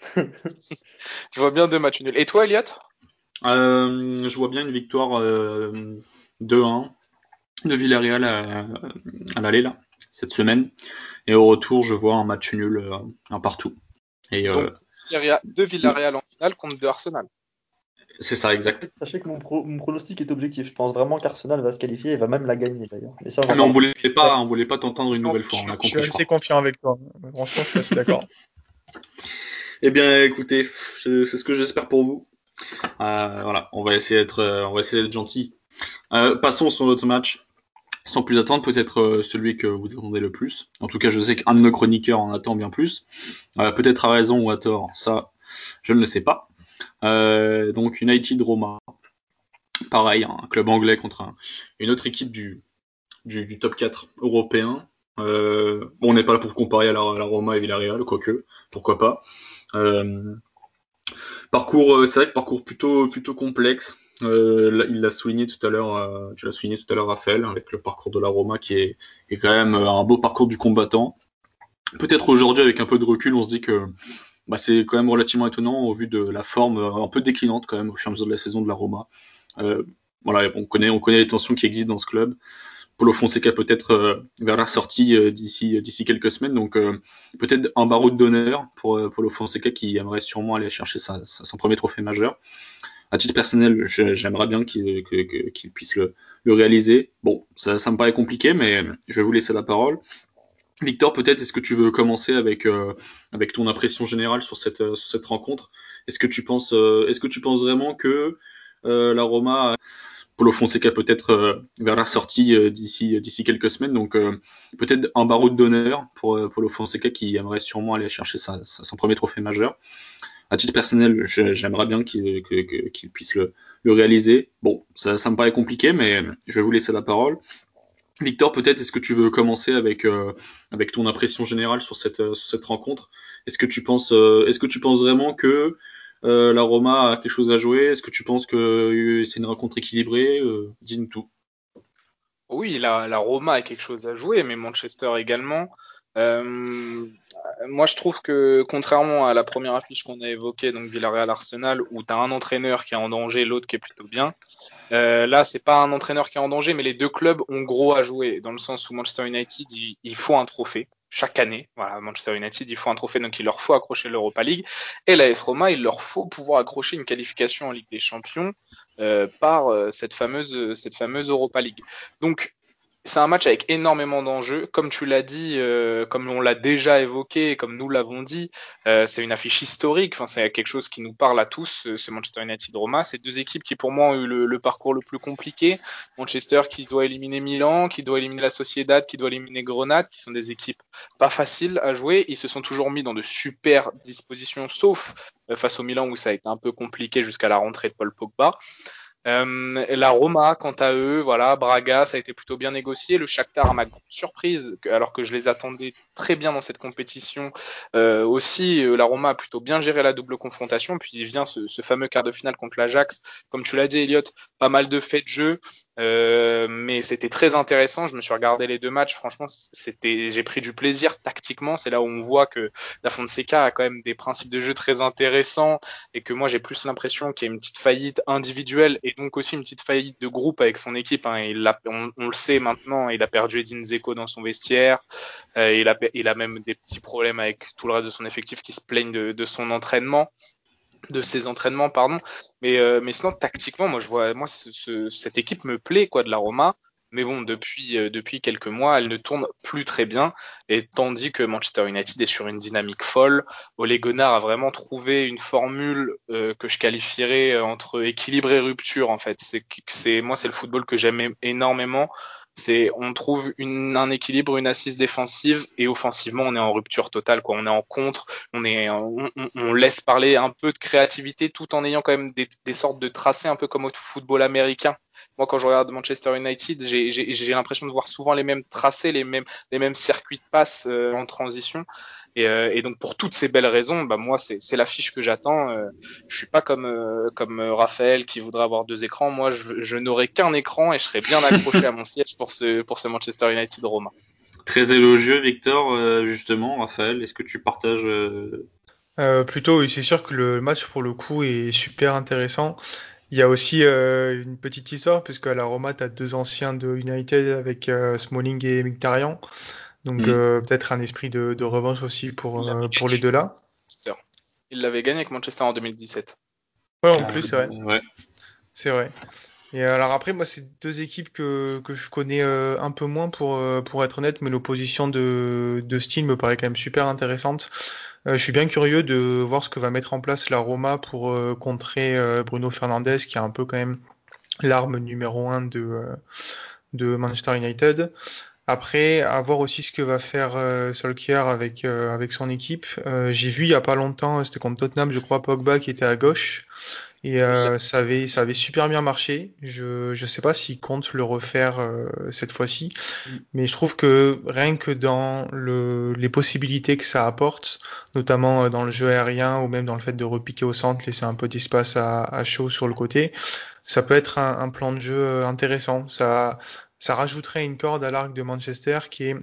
je vois bien deux matchs nuls. Et toi, Elliot euh, Je vois bien une victoire euh, 2-1 de Villarreal à, à l'aller, là, cette semaine. Et au retour, je vois un match nul, euh, un partout. Et, Donc, deux Villarreal en finale contre deux Arsenal. C'est ça, exact. Sachez que mon, pronostic est objectif. Je pense vraiment qu'Arsenal va se qualifier et va même la gagner d'ailleurs. Mais, on, on voulait pas, on voulait pas t'entendre une nouvelle fois. je, suis assez confiant avec toi. Franchement, je suis assez d'accord. eh bien, écoutez, c'est ce que j'espère pour vous. Euh, voilà, on va essayer d'être, euh, on va essayer d'être gentil. Euh, passons sur notre match. Sans plus attendre, peut-être celui que vous attendez le plus. En tout cas, je sais qu'un de nos chroniqueurs en attend bien plus. peut-être à raison ou à tort, ça, je ne le sais pas. Euh, donc United Roma, pareil, un club anglais contre une autre équipe du, top 4 européen. Euh, on n'est pas là pour comparer à la, Roma et Villarreal, quoique, pourquoi pas. Euh, parcours, c'est vrai que parcours plutôt complexe. il l'a souligné tout à l'heure, tu l'as souligné tout à l'heure, Raphaël, avec le parcours de la Roma qui est quand même un beau parcours du combattant. Peut-être aujourd'hui, avec un peu de recul, on se dit que bah, c'est quand même relativement étonnant au vu de la forme euh, un peu déclinante quand même au fur et à mesure de la saison de la Roma. Euh, voilà, on connaît, on connaît les tensions qui existent dans ce club. Polo Fonseca peut-être euh, vers la sortie d'ici quelques semaines, donc peut-être un baroud d'honneur pour Polo Fonseca qui aimerait sûrement aller chercher son premier trophée majeur. À titre personnel, j'aimerais bien qu'il puisse le, le, réaliser. Bon, ça, ça me paraît compliqué, mais je vais vous laisser la parole. Victor, peut-être, est-ce que tu veux commencer avec, euh, avec ton impression générale sur cette, euh, cette rencontre? Est-ce que tu penses, euh, est-ce que tu penses vraiment que la Roma Paulo Fonseca peut-être vers la sortie d'ici d'ici quelques semaines? Donc peut-être un baroud d'honneur pour Paulo Fonseca qui aimerait sûrement aller chercher son premier trophée majeur. À titre personnel, j'aimerais bien qu'il puisse le, réaliser. Bon, ça, me paraît compliqué, mais je vais vous laisser la parole. Victor, peut-être est-ce que tu veux commencer avec avec ton impression générale sur cette sur cette rencontre? Est-ce que tu penses est-ce que tu penses vraiment que euh, la Roma a quelque chose à jouer? Est-ce que tu penses que euh, c'est une rencontre équilibrée? Euh, Dis-nous tout. Oui, la, Roma a quelque chose à jouer, mais Manchester également. moi, je trouve que contrairement à la première affiche qu'on a évoquée, donc Villarreal-Arsenal, où tu as un entraîneur qui est en danger, l'autre qui est plutôt bien, là, c'est pas un entraîneur qui est en danger, mais les deux clubs ont gros à jouer, dans le sens où Manchester United, il faut un trophée chaque année. Voilà, Manchester United, il faut un trophée, donc il leur faut accrocher l'Europa League. Et la Roma, il leur faut pouvoir accrocher une qualification en Ligue des Champions euh, par euh, cette fameuse cette fameuse Europa League. Donc c'est un match avec énormément d'enjeux. Comme tu l'as dit, euh, comme on l'a déjà évoqué, comme nous l'avons dit, euh, c'est une affiche historique. Enfin, c'est quelque chose qui nous parle à tous, ce Manchester United-Roma. C'est deux équipes qui, pour moi, ont eu le, parcours le plus compliqué. Manchester qui doit éliminer Milan, qui doit éliminer la Sociedad, qui doit éliminer Grenade, qui sont des équipes pas faciles à jouer. Ils se sont toujours mis dans de super dispositions, sauf euh, face au Milan où ça a été un peu compliqué jusqu'à la rentrée de Paul Pogba. Euh, la Roma, quant à eux, voilà, Braga, ça a été plutôt bien négocié. Le Shakhtar, à ma grande surprise, alors que je les attendais très bien dans cette compétition, euh, aussi, euh, la Roma a plutôt bien géré la double confrontation. Puis il vient ce, ce fameux quart de finale contre l'Ajax. Comme tu l'as dit, Elliot, pas mal de faits de jeu. Euh, mais c'était très intéressant. Je me suis regardé les deux matchs. Franchement, c'était, j'ai pris du plaisir tactiquement. C'est là où on voit que Da Fonseca a quand même des principes de jeu très intéressants et que moi j'ai plus l'impression qu'il y a une petite faillite individuelle et donc aussi une petite faillite de groupe avec son équipe. Hein. Il a, on, le sait maintenant, il a perdu Edin Zeko dans son vestiaire. Euh, il, a, il a même des petits problèmes avec tout le reste de son effectif qui se plaignent de, de son entraînement de ses entraînements, pardon. Mais, euh, mais sinon, tactiquement, moi, je vois, moi, cette équipe me plaît, quoi, de la Roma. Mais bon, depuis, euh, depuis quelques mois, elle ne tourne plus très bien. Et tandis que Manchester United est sur une dynamique folle, Ole Gunnar a vraiment trouvé une formule euh, que je qualifierais entre équilibre et rupture, en fait. C'est, c'est, moi, c'est le football que j'aime énormément c'est on trouve une, un équilibre, une assise défensive et offensivement on est en rupture totale quoi. On est en contre, on est on, on, laisse parler un peu de créativité tout en ayant quand même des, des sortes de tracés un peu comme au football américain. Moi, quand je regarde Manchester United, j'ai l'impression de voir souvent les mêmes tracés, les mêmes, les mêmes circuits de passe euh, en transition. Et, euh, et, donc pour toutes ces belles raisons, bah moi c'est l'affiche que j'attends. Euh, je suis pas comme euh, comme Raphaël qui voudrait avoir deux écrans. Moi je, je n'aurai qu'un écran et je serai bien accroché à mon siège pour ce pour ce Manchester United Roma. Très élogieux Victor, justement Raphaël, est-ce que tu partages euh, Plutôt oui, c'est sûr que le match pour le coup est super intéressant. Il y a aussi une petite histoire puisque à la Roma tu as deux anciens de United avec Smalling et Mkhitaryan. Donc mm. euh, peut-être un esprit de, de, revanche aussi pour, euh, pour les deux là. Il l'avait gagné avec Manchester en 2017. Ouais, en plus, c'est vrai. Ouais. C'est vrai. Et alors après, moi, c'est deux équipes que, que je connais euh, un peu moins pour, pour être honnête, mais l'opposition de, de style me paraît quand même super intéressante. je suis bien curieux de voir ce que va mettre en place la Roma pour contrer Bruno Fernandez, qui est un peu quand même l'arme numéro un de, de Manchester United. Après, à voir aussi ce que va faire euh, Solskjaer avec euh, avec son équipe. Euh, j'ai vu il y a pas longtemps, c'était contre Tottenham, je crois, Pogba qui était à gauche et euh, ça avait ça avait super bien marché. Je je sais pas s'il compte le refaire cette fois-ci, mais je trouve que rien que dans le les possibilités que ça apporte, notamment dans le jeu aérien ou même dans le fait de repiquer au centre, laisser un peu d'espace à, à chaud sur le côté, ça peut être un, un plan de jeu intéressant. Ça ça rajouterait une corde à l'arc de Manchester qui est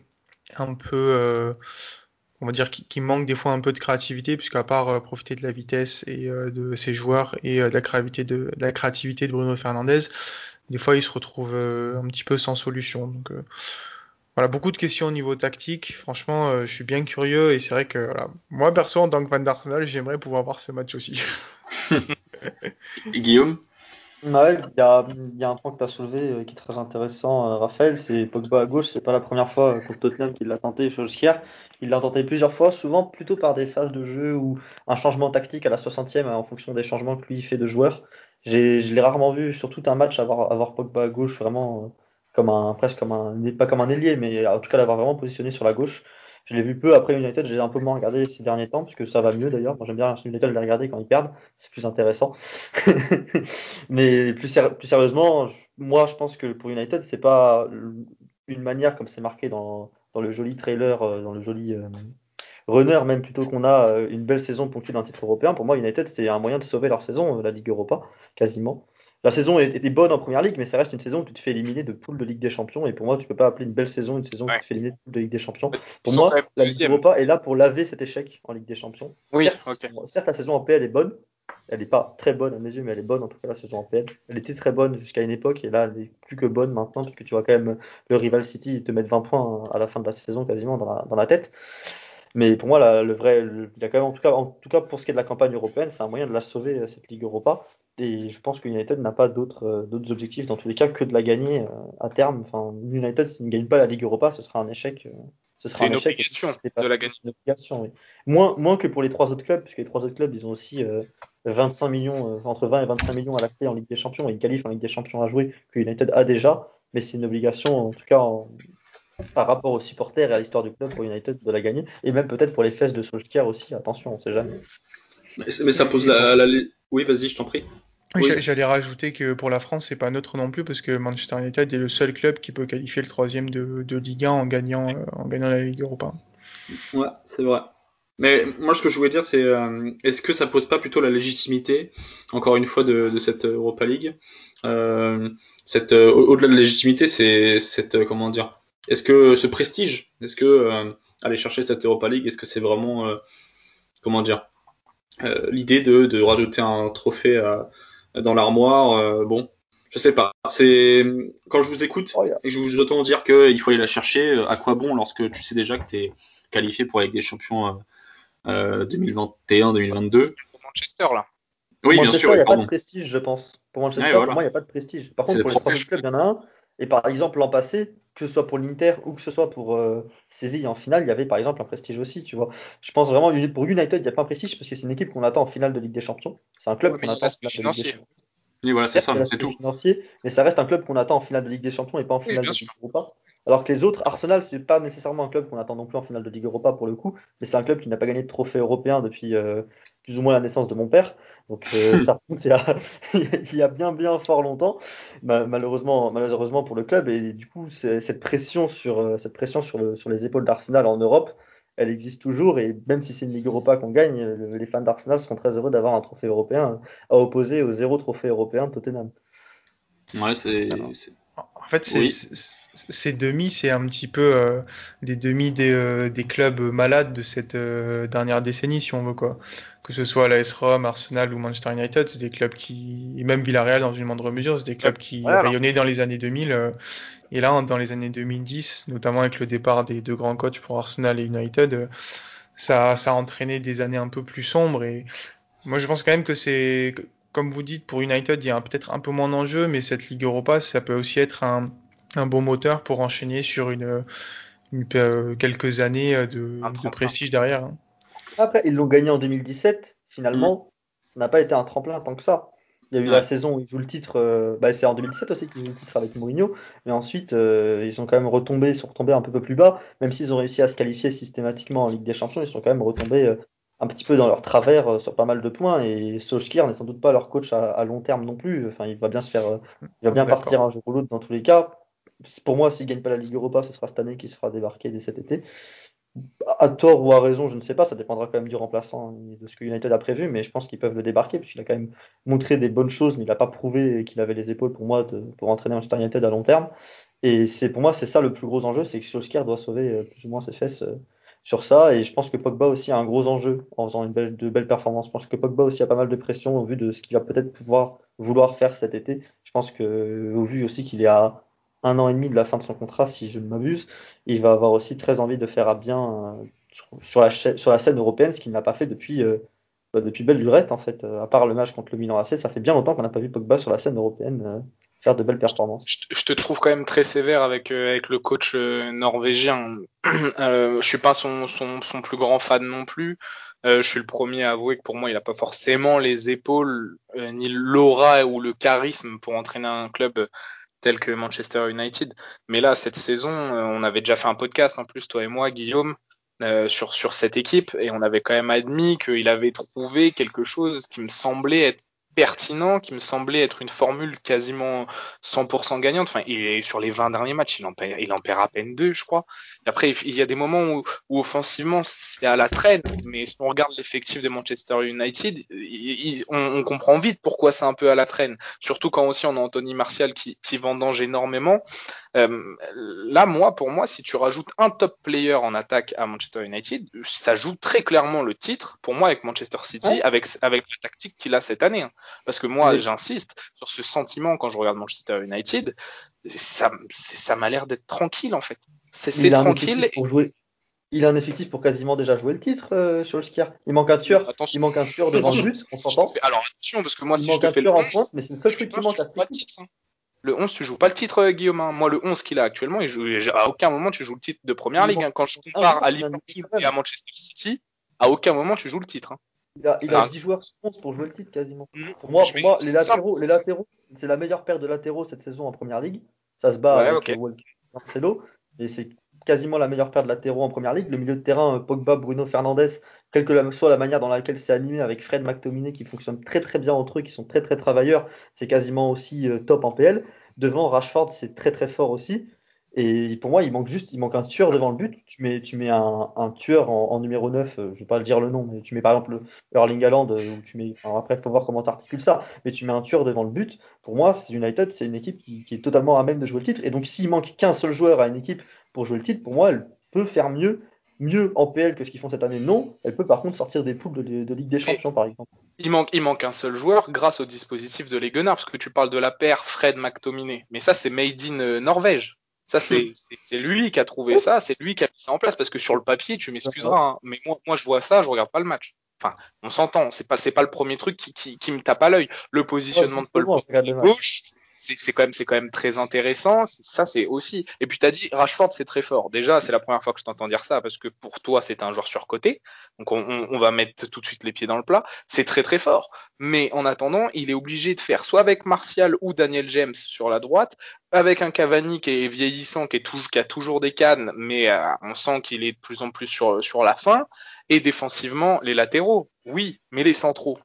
un peu, euh, on va dire, qui, manque des fois un peu de créativité, puisqu'à part euh, profiter de la vitesse et euh, de ses joueurs et de la créativité de, Bruno Fernandez, des fois il se retrouve un petit peu sans solution. Donc voilà, beaucoup de questions au niveau tactique. Franchement, je suis bien curieux et c'est vrai que moi perso en tant que fan d'Arsenal, j'aimerais pouvoir voir ce match aussi. Guillaume? Ouais, il y a, y a, un point que tu as soulevé euh, qui est très intéressant, euh, Raphaël, c'est Pogba à gauche, c'est pas la première fois euh, contre Tottenham qu'il l'a tenté Solskjaer. Il l'a tenté plusieurs fois, souvent plutôt par des phases de jeu ou un changement tactique à la 60e en fonction des changements que lui fait de joueurs. je l'ai rarement vu sur tout un match avoir, avoir Pogba à gauche vraiment comme un presque comme un pas comme un ailier, mais en tout cas l'avoir vraiment positionné sur la gauche. Je l'ai vu peu après United, j'ai un peu moins regardé ces derniers temps, puisque ça va mieux d'ailleurs. Moi j'aime bien United les regarder quand ils perdent, c'est plus intéressant. mais plus, sérieusement, moi je pense que pour United, c'est pas une manière comme c'est marqué dans, dans, le joli trailer, euh, dans le joli euh, runner même plutôt qu'on a euh, une belle saison ponctuée d'un titre européen. Pour moi, United, c'est un moyen de sauver leur saison, la Ligue Europa, quasiment la saison était bonne en première ligue, mais ça reste une saison où tu te fais éliminer de poule de Ligue des Champions. Et pour moi, tu peux pas appeler une belle saison une saison où tu te fais éliminer de poule de Ligue des Champions. Pour moi, la Ligue Europa est là pour laver cet échec en Ligue des Champions. Oui, certes, la saison en PL est bonne. Elle n'est pas très bonne à mes yeux, mais elle est bonne en tout cas la saison en PL. Elle était très bonne jusqu'à une époque et là, elle est plus que bonne maintenant parce que tu vois quand même le rival City te mettre 20 points à la fin de la saison quasiment dans la, tête. Mais pour moi, le vrai, il y a quand même, en tout, cas, en tout cas, pour ce qui est de la campagne européenne, c'est un moyen de la sauver, cette Ligue Europa. Et je pense que United n'a pas d'autres euh, d'autres objectifs dans tous les cas que de la gagner euh, à terme. Enfin, United, s'il ne gagne pas la Ligue Europa, ce sera un échec. Euh, ce sera une échec. obligation de la gagner. Une obligation, oui. moins, moins que pour les trois autres clubs, puisque les trois autres clubs, ils ont aussi 25 millions, entre 20 et 25 millions à la clé en Ligue des Champions et une qualif en Ligue des Champions à jouer que United a déjà. Mais c'est une obligation, en tout cas, par rapport aux supporters et à l'histoire du club pour United de la gagner. Et même peut-être pour les fesses de Solskjaer aussi, attention, on sait jamais. Mais ça pose la, la... Oui, vas-y, je t'en prie. J'allais rajouter que pour la France, c'est pas neutre non plus parce que Manchester United est le seul club qui peut qualifier le troisième de, de Ligue 1 en gagnant, euh, en gagnant la Ligue Europa. Ouais, c'est vrai. Mais moi, ce que je voulais dire, c'est euh, est-ce que ça pose pas plutôt la légitimité, encore une fois, de, de cette Europa League? Euh, cette, Au-delà de la légitimité, c'est cette comment dire Est-ce que ce prestige, est-ce que aller chercher cette Europa League, est-ce que c'est vraiment comment dire l'idée de, de rajouter un trophée à dans l'armoire. Euh, bon, je sais pas. C'est quand je vous écoute oh, et que je vous entends dire qu'il faut aller la chercher. Euh, à quoi bon lorsque tu sais déjà que tu es qualifié pour avec des champions euh, 2021-2022 euh, Pour Manchester là. Oui, bien sûr. Il n'y a pas de prestige, je pense. Pour Manchester, pour moi, il n'y a pas de prestige. Par contre, pour les trois clubs, il y en a un. Et par exemple, l'an passé, que ce soit pour l'Inter ou que ce soit pour euh, Séville en finale, il y avait par exemple un prestige aussi, tu vois. Je pense vraiment pour United, il n'y a pas un prestige parce que c'est une équipe qu'on attend en finale de Ligue des Champions. C'est un club qu'on attend en finale de Ligue des Champions. Oui, voilà, c'est ça, c'est tout. Financier, mais ça reste un club qu'on attend en finale de Ligue des Champions et pas en finale de Ligue Europa. Alors que les autres, Arsenal, c'est pas nécessairement un club qu'on attend non plus en finale de Ligue Europa pour le coup, mais c'est un club qui n'a pas gagné de trophée européen depuis euh, plus ou moins la naissance de mon père. Donc euh, ça remonte il y, a, bien bien fort longtemps, malheureusement, malheureusement pour le club. Et du coup, cette pression sur euh, cette pression sur, le, sur les épaules d'Arsenal en Europe, elle existe toujours. Et même si c'est une Ligue Europa qu'on gagne, les fans d'Arsenal seront très heureux d'avoir un trophée européen à opposer au zéro trophée européen de Tottenham. Ouais, c'est en fait, ces demi, c'est un petit peu euh, des demi des, euh, des, clubs malades de cette euh, dernière décennie, si on veut quoi. Que ce soit l'AS Rome, Arsenal ou Manchester United, c'est des clubs qui, et même Villarreal dans une moindre mesure, c'est des clubs qui rayonnaient dans les années 2000. et là, dans les années 2010, notamment avec le départ des deux grands coachs pour Arsenal et United, ça, ça a entraîné des années un peu plus sombres. Et moi, je pense quand même que c'est comme vous dites, pour United, il y a peut-être un peu moins d'enjeux, mais cette Ligue Europa, ça peut aussi être un, un bon moteur pour enchaîner sur une, euh, quelques années de, de prestige derrière. Hein. Après, ils l'ont gagné en 2017, finalement, mm. ça n'a pas été un tremplin tant que ça. Il y a eu la saison où ils jouent le titre, euh, bah, c'est en 2017 aussi qu'ils jouent le titre avec Mourinho, mais ensuite euh, ils sont quand même retombés, ils sont retombés un peu plus bas, même s'ils ont réussi à se qualifier systématiquement en Ligue des Champions, ils sont quand même retombés un petit peu dans leur travers euh, sur pas mal de points et Solskjaer n'est sans doute pas leur coach à, long terme non plus. Enfin, il va bien se faire, euh, il va bien partir un jour ou l'autre dans tous les cas. Pour moi, s'il gagne pas la Ligue Europa, ce sera cette année qui se fera débarquer dès cet été. À tort ou à raison, je ne sais pas, ça dépendra quand même du remplaçant et de ce que United a prévu, mais je pense qu'ils peuvent le débarquer parce qu'il a quand même montré des bonnes choses, mais il n'a pas prouvé qu'il avait les épaules pour moi de, pour entraîner Manchester United à long terme. Et c'est pour moi, c'est ça le plus gros enjeu, c'est que Solskjaer doit sauver euh, plus ou moins ses fesses sur ça. Et je pense que Pogba aussi a un gros enjeu en faisant une belle, de belles performances. Je pense que Pogba aussi a pas mal de pression au vu de ce qu'il va peut-être pouvoir vouloir faire cet été. Je pense que au vu aussi qu'il est à un an et demi de la fin de son contrat, si je ne m'abuse, il va avoir aussi très envie de faire à bien euh, sur, la, sur la scène européenne, ce qu'il n'a pas fait depuis, euh, bah, depuis belle lurette en fait. Euh, à part le match contre le Milan AC, ça fait bien longtemps qu'on n'a pas vu Pogba sur la scène européenne faire de belles performances. Je, te trouve quand même très sévère avec, euh, avec le coach euh, norvégien. Euh, je suis pas son, son, son, plus grand fan non plus. je suis le premier à avouer que pour moi, il n'a pas forcément les épaules, ni l'aura ou le charisme pour entraîner un club tel que Manchester United. Mais là, cette saison, on avait déjà fait un podcast en plus, toi et moi, Guillaume. sur, sur cette équipe et on avait quand même admis qu'il avait trouvé quelque chose qui me semblait être pertinent, qui me semblait être une formule quasiment 100% gagnante. Enfin, il est sur les 20 derniers matchs, il en perd, il en perd à peine deux, je crois. après, il y a des moments où, où offensivement, c'est à la traîne, mais si on regarde l'effectif de Manchester United, on, on, comprend vite pourquoi c'est un peu à la traîne. Surtout quand aussi on a Anthony Martial qui, qui vendange énormément. Euh, là, moi, pour moi, si tu rajoutes un top player en attaque à Manchester United, ça joue très clairement le titre, pour moi, avec Manchester City, avec, avec la tactique qu'il a cette année. Hein. Parce que moi, j'insiste sur ce sentiment quand je regarde Manchester United, ça, ça m'a l'air d'être tranquille, en fait. C'est tranquille. Pour jouer. Il a un effectif pour quasiment déjà jouer le titre euh, sur le skier. Il manque un tueur. Il manque un tueur devant le but, on s'entend. Alors attention, parce que moi, il si manque je te un fais tueur en France, mais c'est le seul truc qui manque à ce titre. Hein. Le 11, tu joues pas le titre, euh, Guillaume. Hein. Moi, le 11 qu'il a actuellement, il joue, à aucun moment tu joues le titre de première ligue. Hein. Quand je compare ah, à Liverpool et à Manchester City, à aucun moment tu joues le titre. Hein. Il a, il a 10 joueurs 11 pour jouer le titre quasiment. Mm. Pour moi, pour moi les latéraux, les latéraux, c'est la meilleure paire de latéraux cette saison en première ligue. Ça se bat avec okay. Marcelo. Et c'est quasiment la meilleure paire de latéraux en première ligue. Le milieu de terrain, euh, Pogba, Bruno Fernandez, quelle que soit la manière dans laquelle c'est animé avec Fred McTominay qui fonctionne très très bien entre eux, qui sont très très travailleurs, c'est quasiment aussi euh, top en PL. Devant Rashford, c'est très très fort aussi. Et pour moi, il manque juste, il manque un tueur devant le but. Tu mets, tu mets un, un tueur en, en, numéro 9, euh, je vais pas le dire le nom, mais tu mets par exemple Erling Haaland, euh, ou tu mets, alors après, il faut voir comment tu articules ça, mais tu mets un tueur devant le but. Pour moi, United, c'est une équipe qui, qui, est totalement à même de jouer le titre. Et donc, s'il manque qu'un seul joueur à une équipe pour jouer le titre, pour moi, elle peut faire mieux mieux en PL que ce qu'ils font cette année Non. Elle peut par contre sortir des poules de, de Ligue des Champions, par exemple. Il manque, il manque un seul joueur grâce au dispositif de Leguenard, parce que tu parles de la paire Fred McTominay. Mais ça, c'est made in euh, Norvège. Ça, c'est lui qui a trouvé ça, c'est lui qui a mis ça en place, parce que sur le papier, tu m'excuseras, hein, mais moi, moi, je vois ça, je regarde pas le match. Enfin, on s'entend, c'est pas, pas le premier truc qui, qui, qui me tape à l'œil. Le positionnement de Paul Pogba gauche, c'est quand même c'est quand même très intéressant. Ça c'est aussi. Et puis tu as dit Rashford c'est très fort. Déjà c'est la première fois que je t'entends dire ça parce que pour toi c'est un joueur surcoté. Donc on, va mettre tout de suite les pieds dans le plat. C'est très très fort. Mais en attendant il est obligé de faire soit avec Martial ou Daniel James sur la droite, avec un Cavani qui est vieillissant, qui, est qui a toujours des cannes, mais euh, on sent qu'il est de plus en plus sur sur la fin. Et défensivement les latéraux, oui, mais les centraux.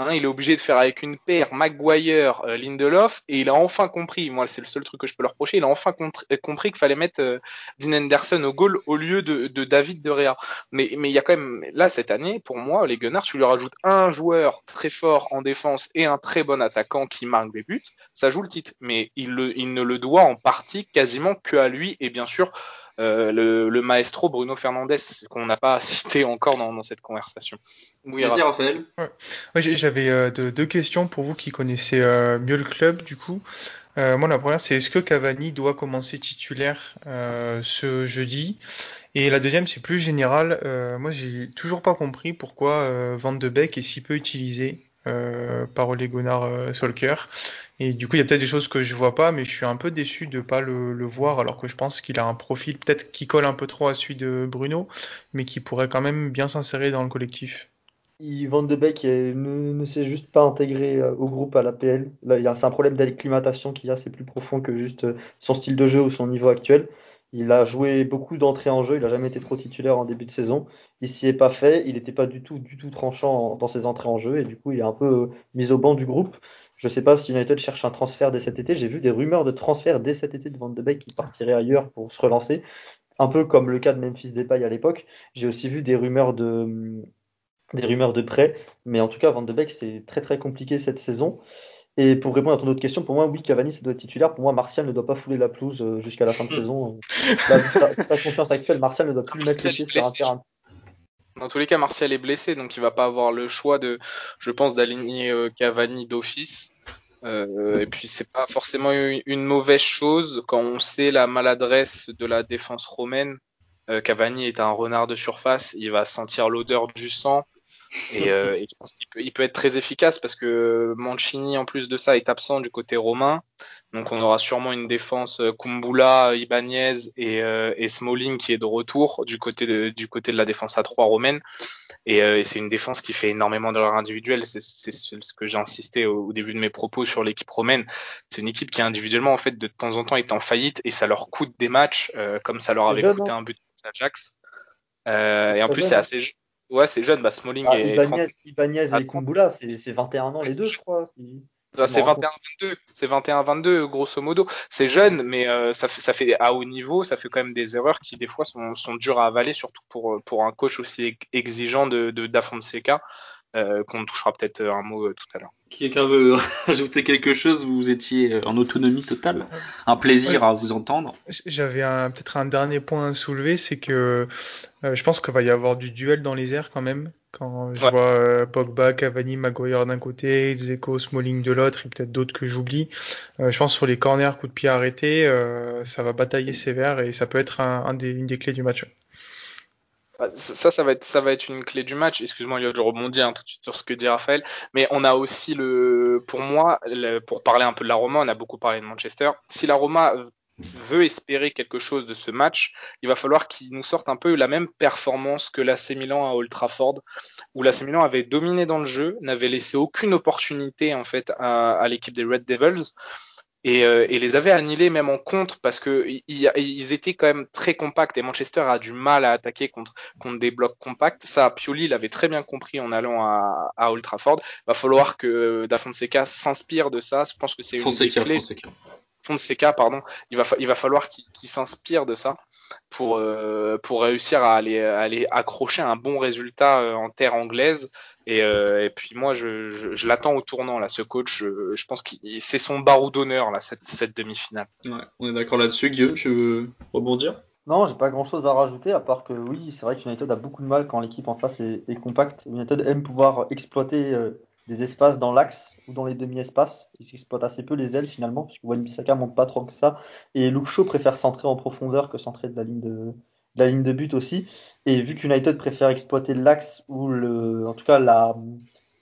Hein, il est obligé de faire avec une paire Maguire, euh, Lindelof, et il a enfin compris, moi c'est le seul truc que je peux leur reprocher, il a enfin euh, compris qu'il fallait mettre euh, Dean Anderson au goal au lieu de, David De Rea. Mais, il y a quand même, là cette année, pour moi, les Gunners, tu lui rajoutes un joueur très fort en défense et un très bon attaquant qui marque des buts, ça joue le titre. Mais il, il ne le doit en partie quasiment que à lui, et bien sûr, euh, le, le, maestro Bruno Fernandez, qu'on n'a pas cité encore dans, dans, cette conversation. Oui, Merci Raphaël. Ouais. J'avais euh, deux, deux, questions pour vous qui connaissez euh, mieux le club du coup. Euh, moi, la première, c'est est-ce que Cavani doit commencer titulaire euh, ce jeudi? Et la deuxième, c'est plus général. Euh, moi, j'ai toujours pas compris pourquoi Van de Beek est si peu utilisé euh, par Ole Gunnar euh, Solker. Et du coup, il y a peut-être des choses que je vois pas, mais je suis un peu déçu de pas le, voir, alors que je pense qu'il a un profil peut-être qui colle un peu trop à celui de Bruno, mais qui pourrait quand même bien s'insérer dans le collectif. Van de Beek ne, ne s'est juste pas intégré euh, au groupe à l'APL. Là, c'est un problème d'acclimatation qu'il y a, c'est plus profond que juste son style de jeu ou son niveau actuel. Il a joué beaucoup d'entrées en jeu, il n'a jamais été trop titulaire en début de saison. Il s'y est pas fait, il n'était pas du tout, du tout tranchant dans ses entrées en jeu et du coup il est un peu euh, mis au banc du groupe. Je ne sais pas si United cherche un transfert dès cet été. J'ai vu des rumeurs de transfert dès cet été de Van de Beek qui partirait ailleurs pour se relancer, un peu comme le cas de Memphis Depay à l'époque. J'ai aussi vu des rumeurs de des rumeurs de prêt, mais en tout cas Van de Beek c'est très très compliqué cette saison. Et pour répondre à ton autre question, pour moi, oui, Cavani, ça doit être titulaire. Pour moi, Martial ne doit pas fouler la pelouse euh, jusqu'à la fin de saison. Sa, sa confiance actuelle, Martial ne doit plus mettre le pied sur un terrain. Dans tous les cas, Martial est blessé, donc il va pas avoir le choix de, je pense, d'aligner euh, Cavani d'office. Euh, et puis c'est pas forcément une, mauvaise chose quand on sait la maladresse de la défense romaine. Euh, Cavani est un renard de surface, il va sentir l'odeur du sang. Et, euh, et, je pense qu'il peut, il peut être très efficace parce que Mancini, en plus de ça, est absent du côté romain. Donc on aura sûrement une défense euh, Kumbula, Ibanez et, euh, et, Smalling qui est de retour du côté de, du côté de la défense à 3 romaine. Et, euh, et c'est une défense qui fait énormément d'erreurs individuelles. C'est ce que j'ai insisté au, début de mes propos sur l'équipe romaine. C'est une équipe qui individuellement en fait de temps en temps est en faillite et ça leur coûte des matchs comme ça leur avait coûté hein. un but contre Ajax. et en plus c'est assez Ouais, c'est jeune, bah, Smalling ah, et Ibanez, Ibanez et Kumbula, c'est 21 ans les deux, je crois. Bah, c'est 21-22, c'est 21-22 grosso modo. C'est jeune, mais euh, ça, fait, ça fait à haut niveau, ça fait quand même des erreurs qui des fois sont, sont dures à avaler, surtout pour, pour un coach aussi exigeant de, de d'Afonseca, euh, qu'on touchera peut-être un mot euh, tout à l'heure. Quelqu'un veut ajouter quelque chose Vous étiez euh, en autonomie totale. Un plaisir à vous entendre. J'avais peut-être un dernier point à soulever, c'est que je pense qu'il va y avoir du duel dans les airs quand même. Quand je vois euh, Pogba, Cavani, Maguire d'un côté, Zeko, Smalling de l'autre et peut-être d'autres que j'oublie, euh, je pense sur les corners, coups de pied arrêtés, euh, ça va batailler sévère et ça peut être un, des, une des clés du match. Bah, ça, ça va être, ça va être une clé du match. Excuse-moi, je rebondis un tout de suite sur ce que dit Raphaël. Mais on a aussi le, pour moi, pour parler un peu de la Roma, on a beaucoup parlé de Manchester. Si la Roma veut espérer quelque chose de ce match, il va falloir qu'il nous sorte un peu la même performance que l'AC Milan à Old Trafford, où l'AC Milan avait dominé dans le jeu, n'avait laissé aucune opportunité en fait à, l'équipe des Red Devils. Euh, et, les avait annihilés même en contre parce que ils étaient quand même très compacts et Manchester a du mal à attaquer contre, contre des blocs compacts. Ça, Pioli l'avait très bien compris en allant à, à Old Trafford. Va falloir que Da Fonseca s'inspire de ça. Je pense que c'est une des clés. Fonseca, pardon, il va, il va falloir qu'il s'inspire de ça pour, euh, pour réussir à aller, aller accrocher un bon résultat euh, en terre anglaise. Et, euh, et puis moi, je, je, l'attends au tournant, là, ce coach. Je, pense que c'est son barreau d'honneur, là, cette, cette demi-finale. Ouais, on est d'accord là-dessus. Guillaume, tu veux rebondir? Non, j'ai pas grand chose à rajouter, à part que oui, c'est vrai que United a beaucoup de mal quand l'équipe en face est, est compacte. United aime pouvoir exploiter des espaces dans l'axe ou dans les demi-espaces. Il s'exploite assez peu les ailes finalement, puisque Wan-Bissaka monte pas trop que ça. Et Luke Shaw préfère centrer en profondeur que centrer de la ligne de, la ligne de but aussi. Et vu qu'United préfère exploiter l'axe ou le, en tout cas la,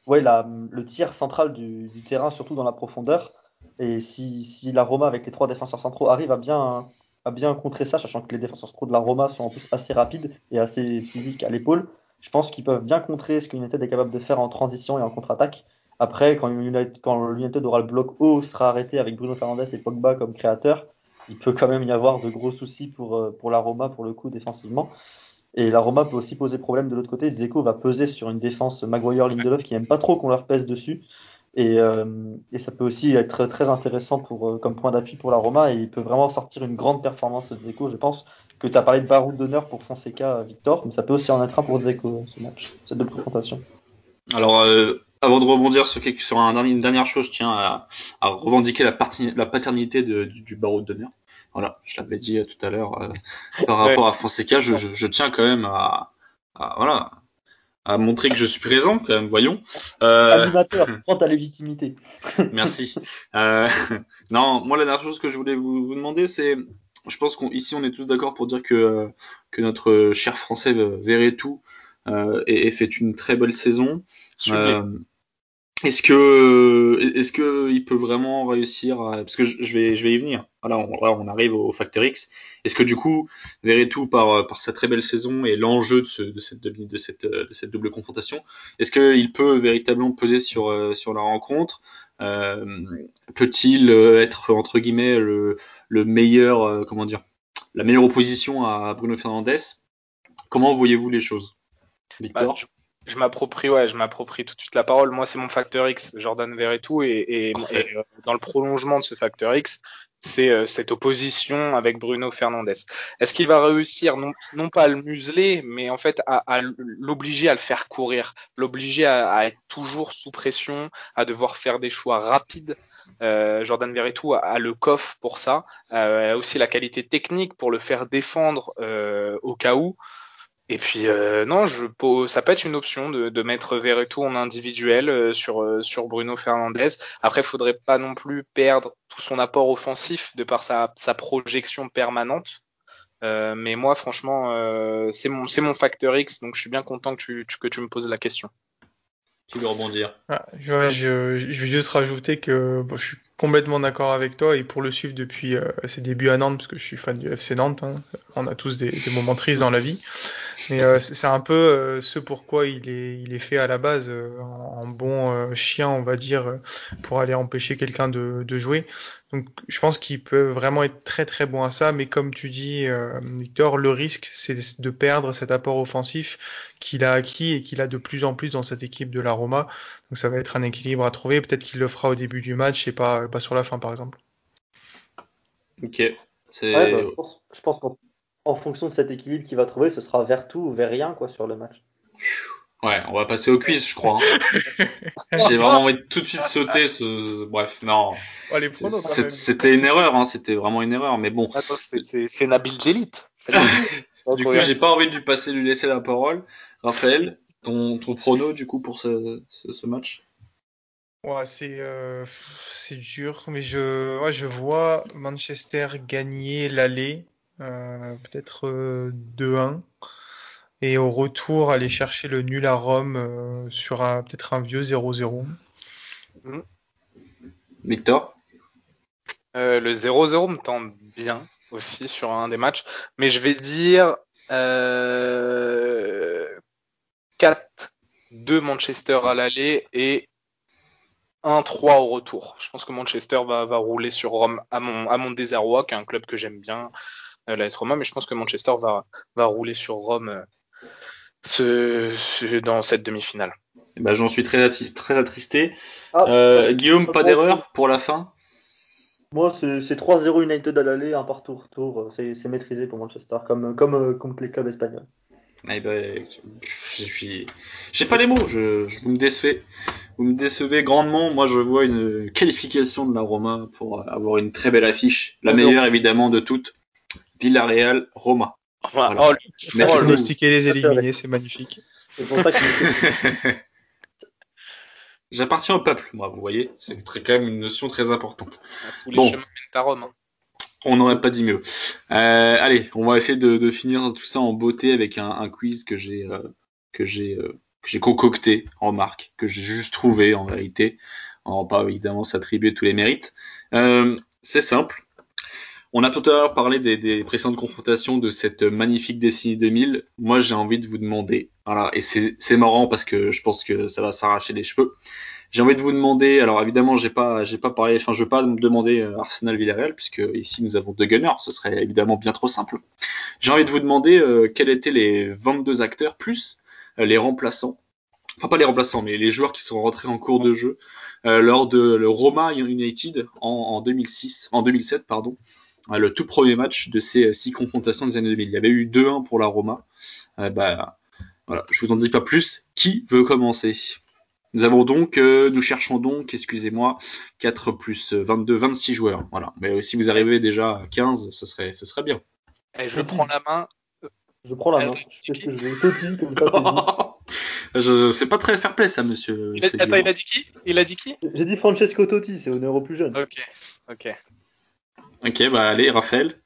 ouais, la, le tiers central du, terrain, surtout dans la profondeur. Et si, si, la Roma avec les trois défenseurs centraux arrive à bien, à bien contrer ça, sachant que les défenseurs centraux de la Roma sont en plus assez rapides et assez physiques à l'épaule, je pense qu'ils peuvent bien contrer ce que United est capable de faire en transition et en contre-attaque. Après, quand United, quand aura le bloc haut, sera arrêté avec Bruno Fernandes et Pogba comme créateurs, il peut quand même y avoir de gros soucis pour, euh, pour la Roma, pour le coup, défensivement. Et la Roma peut aussi poser problème de l'autre côté. Zeko va peser sur une défense Maguire-Lindelof qui n'aime pas trop qu'on leur pèse dessus. Et, euh, et, ça peut aussi être très intéressant pour, euh, comme point d'appui pour la Roma. Et il peut vraiment sortir une grande performance de Zeko, je pense, que tu as parlé de baroud d'honneur pour Fonseca, Victor, mais ça peut aussi en être un pour Zeko, ce match, cette double confrontation. Alors, euh, avant de rebondir sur, quelque, sur un, une dernière chose, je tiens à, à revendiquer la, partie, la paternité de, du, du baroud d'honneur. Voilà, je l'avais dit euh, tout à l'heure euh, par rapport à Fonseca, je, je, je, tiens quand même à, à, voilà, à montrer que je suis présent, quand même, voyons. Euh... Animateur, prends ta légitimité. Merci. Euh, non, moi, la dernière chose que je voulais vous, vous demander, c'est je pense qu'ici on est tous d'accord pour dire que, que notre cher français verrait tout et, et, fait une très belle saison. Euh, est-ce que est-ce que il peut vraiment réussir à... parce que je vais je vais y venir. Voilà, on, on arrive au facteur X. Est-ce que du coup tout par par sa très belle saison et l'enjeu de, ce, de, cette de cette de cette double confrontation, est-ce qu'il peut véritablement peser sur sur la rencontre? Euh, Peut-il être entre guillemets le le meilleur, euh, comment dire, la meilleure opposition à Bruno Fernandez. Comment voyez-vous les choses, Victor? Bah, je, m'approprie, ouais, je m'approprie tout de suite la parole. Moi, c'est mon facteur X, Jordan Verretou, et, et, et, euh, dans le prolongement de ce facteur X, c'est euh, cette opposition avec Bruno Fernandez. Est-ce qu'il va réussir? Non, non, pas à le museler, mais en fait à, à l'obliger à le faire courir, l'obliger à, à, être toujours sous pression, à devoir faire des choix rapides euh, Jordan Verretou a, le coffre pour ça, euh, a aussi la qualité technique pour le faire défendre euh, au cas où. Et puis euh, non, je, ça peut être une option de, de mettre Verretou en individuel euh, sur euh, sur Bruno Fernandez. Après, il faudrait pas non plus perdre tout son apport offensif de par sa, sa projection permanente. mais moi, franchement, c'est mon c'est mon facteur X, donc je suis bien content que tu, que tu me poses la question. qui veut rebondir? Ah, je, je, je, vais juste rajouter que bon, je suis complètement d'accord avec toi et pour le suivre depuis euh, ses débuts à Nantes, parce que je suis fan du FC Nantes, hein, on a tous des, moments tristes dans la vie, mais euh, c'est un peu euh, ce pourquoi il est, il est fait à la base en, bon chien, on va dire, pour aller empêcher quelqu'un de, de, jouer. Donc je pense qu'il peut vraiment être très très bon à ça, mais comme tu dis, Victor, le risque c'est de perdre cet apport offensif qu'il a acquis et qu'il a de plus en plus dans cette équipe de la Roma. Donc ça va être un équilibre à trouver. Peut-être qu'il le fera au début du match et pas, pas sur la fin, par exemple. Ok. Ouais, bah, je pense, je pense qu'en fonction de cet équilibre qu'il va trouver, ce sera vers tout ou vers rien quoi, sur le match. Ouais, on va passer au quiz, je crois. Hein. J'ai vraiment envie de tout de suite sauter ce. Bref, non. Oh, c'était une erreur, hein. c'était vraiment une erreur, mais bon. C'est Nabil Jelit. du coup, j'ai pas envie de lui passer, lui laisser la parole. Raphaël, ton, ton prono du coup pour ce, ce, ce match? Ouais, c'est euh, c'est dur, mais je ouais, je vois Manchester gagner l'aller, euh, peut-être euh, 2-1, et au retour aller chercher le nul à Rome euh, sur un peut-être un vieux 0-0. Mmh. Victor? Euh, Le 0-0 me tente bien aussi sur un des matchs, mais je vais dire euh, 4-2 Manchester à l'aller et 1-3 au retour. Je pense que Manchester va, va rouler sur Rome à mon, à mon désarroi, qui est un club que j'aime bien, euh, l'AS Roma, mais je pense que Manchester va, va rouler sur Rome euh, ce, ce, dans cette demi-finale. Ben, J'en suis très, très attristé. Ah, euh, Guillaume, pas d'erreur pour la fin? Moi, c'est 3-0 United à l'aller, un partout retour. C'est maîtrisé pour Manchester, comme, comme contre les clubs espagnols. Eh ben, je suis, j'ai pas les mots. Je, je, vous me décevez, vous me décevez grandement. Moi, je vois une qualification de la Roma pour avoir une très belle affiche, la meilleure évidemment de toutes. Villarreal, Roma. Voilà. Oh, le... oh, les éliminés, c'est magnifique. C'est pour ça que J'appartiens au peuple, moi, vous voyez. C'est quand même une notion très importante. Tous les bon. chemins mènent à Rome. Hein. On n'aurait pas dit mieux. Euh, allez, on va essayer de, de, finir tout ça en beauté avec un, un quiz que j'ai euh, que j'ai euh, que j'ai concocté en marque, que j'ai juste trouvé en vérité. Va pas évidemment s'attribuer tous les mérites. Euh, c'est simple. On a tout à l'heure parlé des, précédentes confrontations de cette magnifique décennie 2000. Moi, j'ai envie de vous demander, voilà, et c'est marrant parce que je pense que ça va s'arracher les cheveux. J'ai envie de vous demander, alors évidemment, j'ai pas, j'ai pas parlé, enfin, je veux pas me demander Arsenal Villarreal puisque ici nous avons deux gunners, ce serait évidemment bien trop simple. J'ai envie de vous demander euh, quels étaient les 22 acteurs plus euh, les remplaçants, enfin pas les remplaçants, mais les joueurs qui sont rentrés en cours de jeu euh, lors de le Roma United en, en 2006, en 2007, pardon, le tout premier match de ces six confrontations des années 2000. Il y avait eu 2-1 pour la Roma. bah, voilà, je vous en dis pas plus. Qui veut commencer? Nous avons donc, euh, nous cherchons donc, excusez-moi, 4 plus 22, 26 joueurs. Voilà. Mais si vous arrivez déjà à 15, ce serait, ce serait bien. Et je prends la main. Je prends la main. C'est ce que je comme ça, je, C'est pas très fair play, ça, monsieur. Il a, attends, il a dit qui? Il a dit qui? J'ai dit Francesco Totti, c'est honneur au plus jeune. Ok, ok. Ok, bah allez, Raphaël.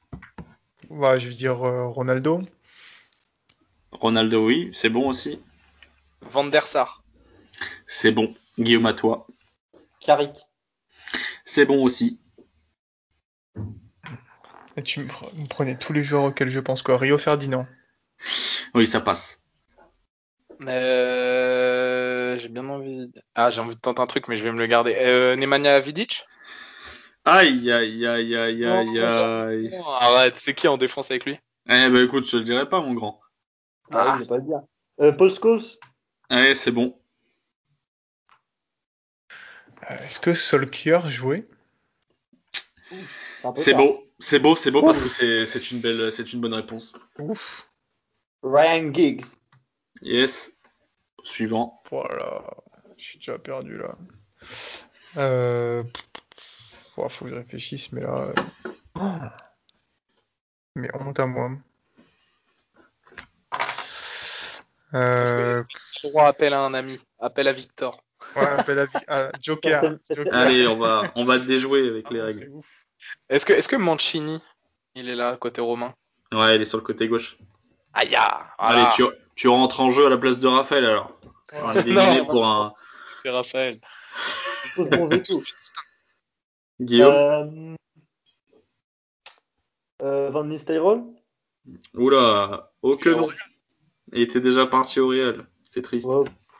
Bah, je vais dire euh, Ronaldo. Ronaldo, oui, c'est bon aussi. Van der Sar. C'est bon. Guillaume, à toi. Carrick. C'est bon aussi. Et tu me prenais tous les joueurs auxquels je pense quoi. Rio Ferdinand. Oui, ça passe. Euh... J'ai bien envie. Ah, j'ai envie de tenter un truc, mais je vais me le garder. Euh, Nemanja Vidic? Aïe, aïe, aïe, aïe, aïe, aïe. Arrête, c'est qui en défense avec lui? Eh ben écoute, je le dirai pas, mon grand. Ah, je vais pas le dire. Euh, Paul Scholes? Ouais, c'est bon. Est-ce que Solskjaer jouait? C'est beau, c'est beau, c'est beau parce que c'est une belle, c'est une bonne réponse. Ouf. Ryan Giggs. Yes. Suivant. Voilà, je suis déjà perdu là. Euh... faut que je réfléchisse, mais là. Euh, mais honte à moi. Euh... droit appel à un ami, appel à Victor. Ouais, appel à, à Joker. Joker. Allez, on va, on va déjouer avec ah, les règles. Est-ce que, est-ce que Mancini, il est là, côté romain? Ouais, il est sur le côté gauche. Aïe, ah, voilà. Allez, tu, tu rentres en jeu à la place de Raphaël alors. On va l'éliminer pour un, c'est Raphaël. Guillaume euh, euh, Van Nistelrooy Oula, aucun nom. Il était déjà parti au Real. C'est triste.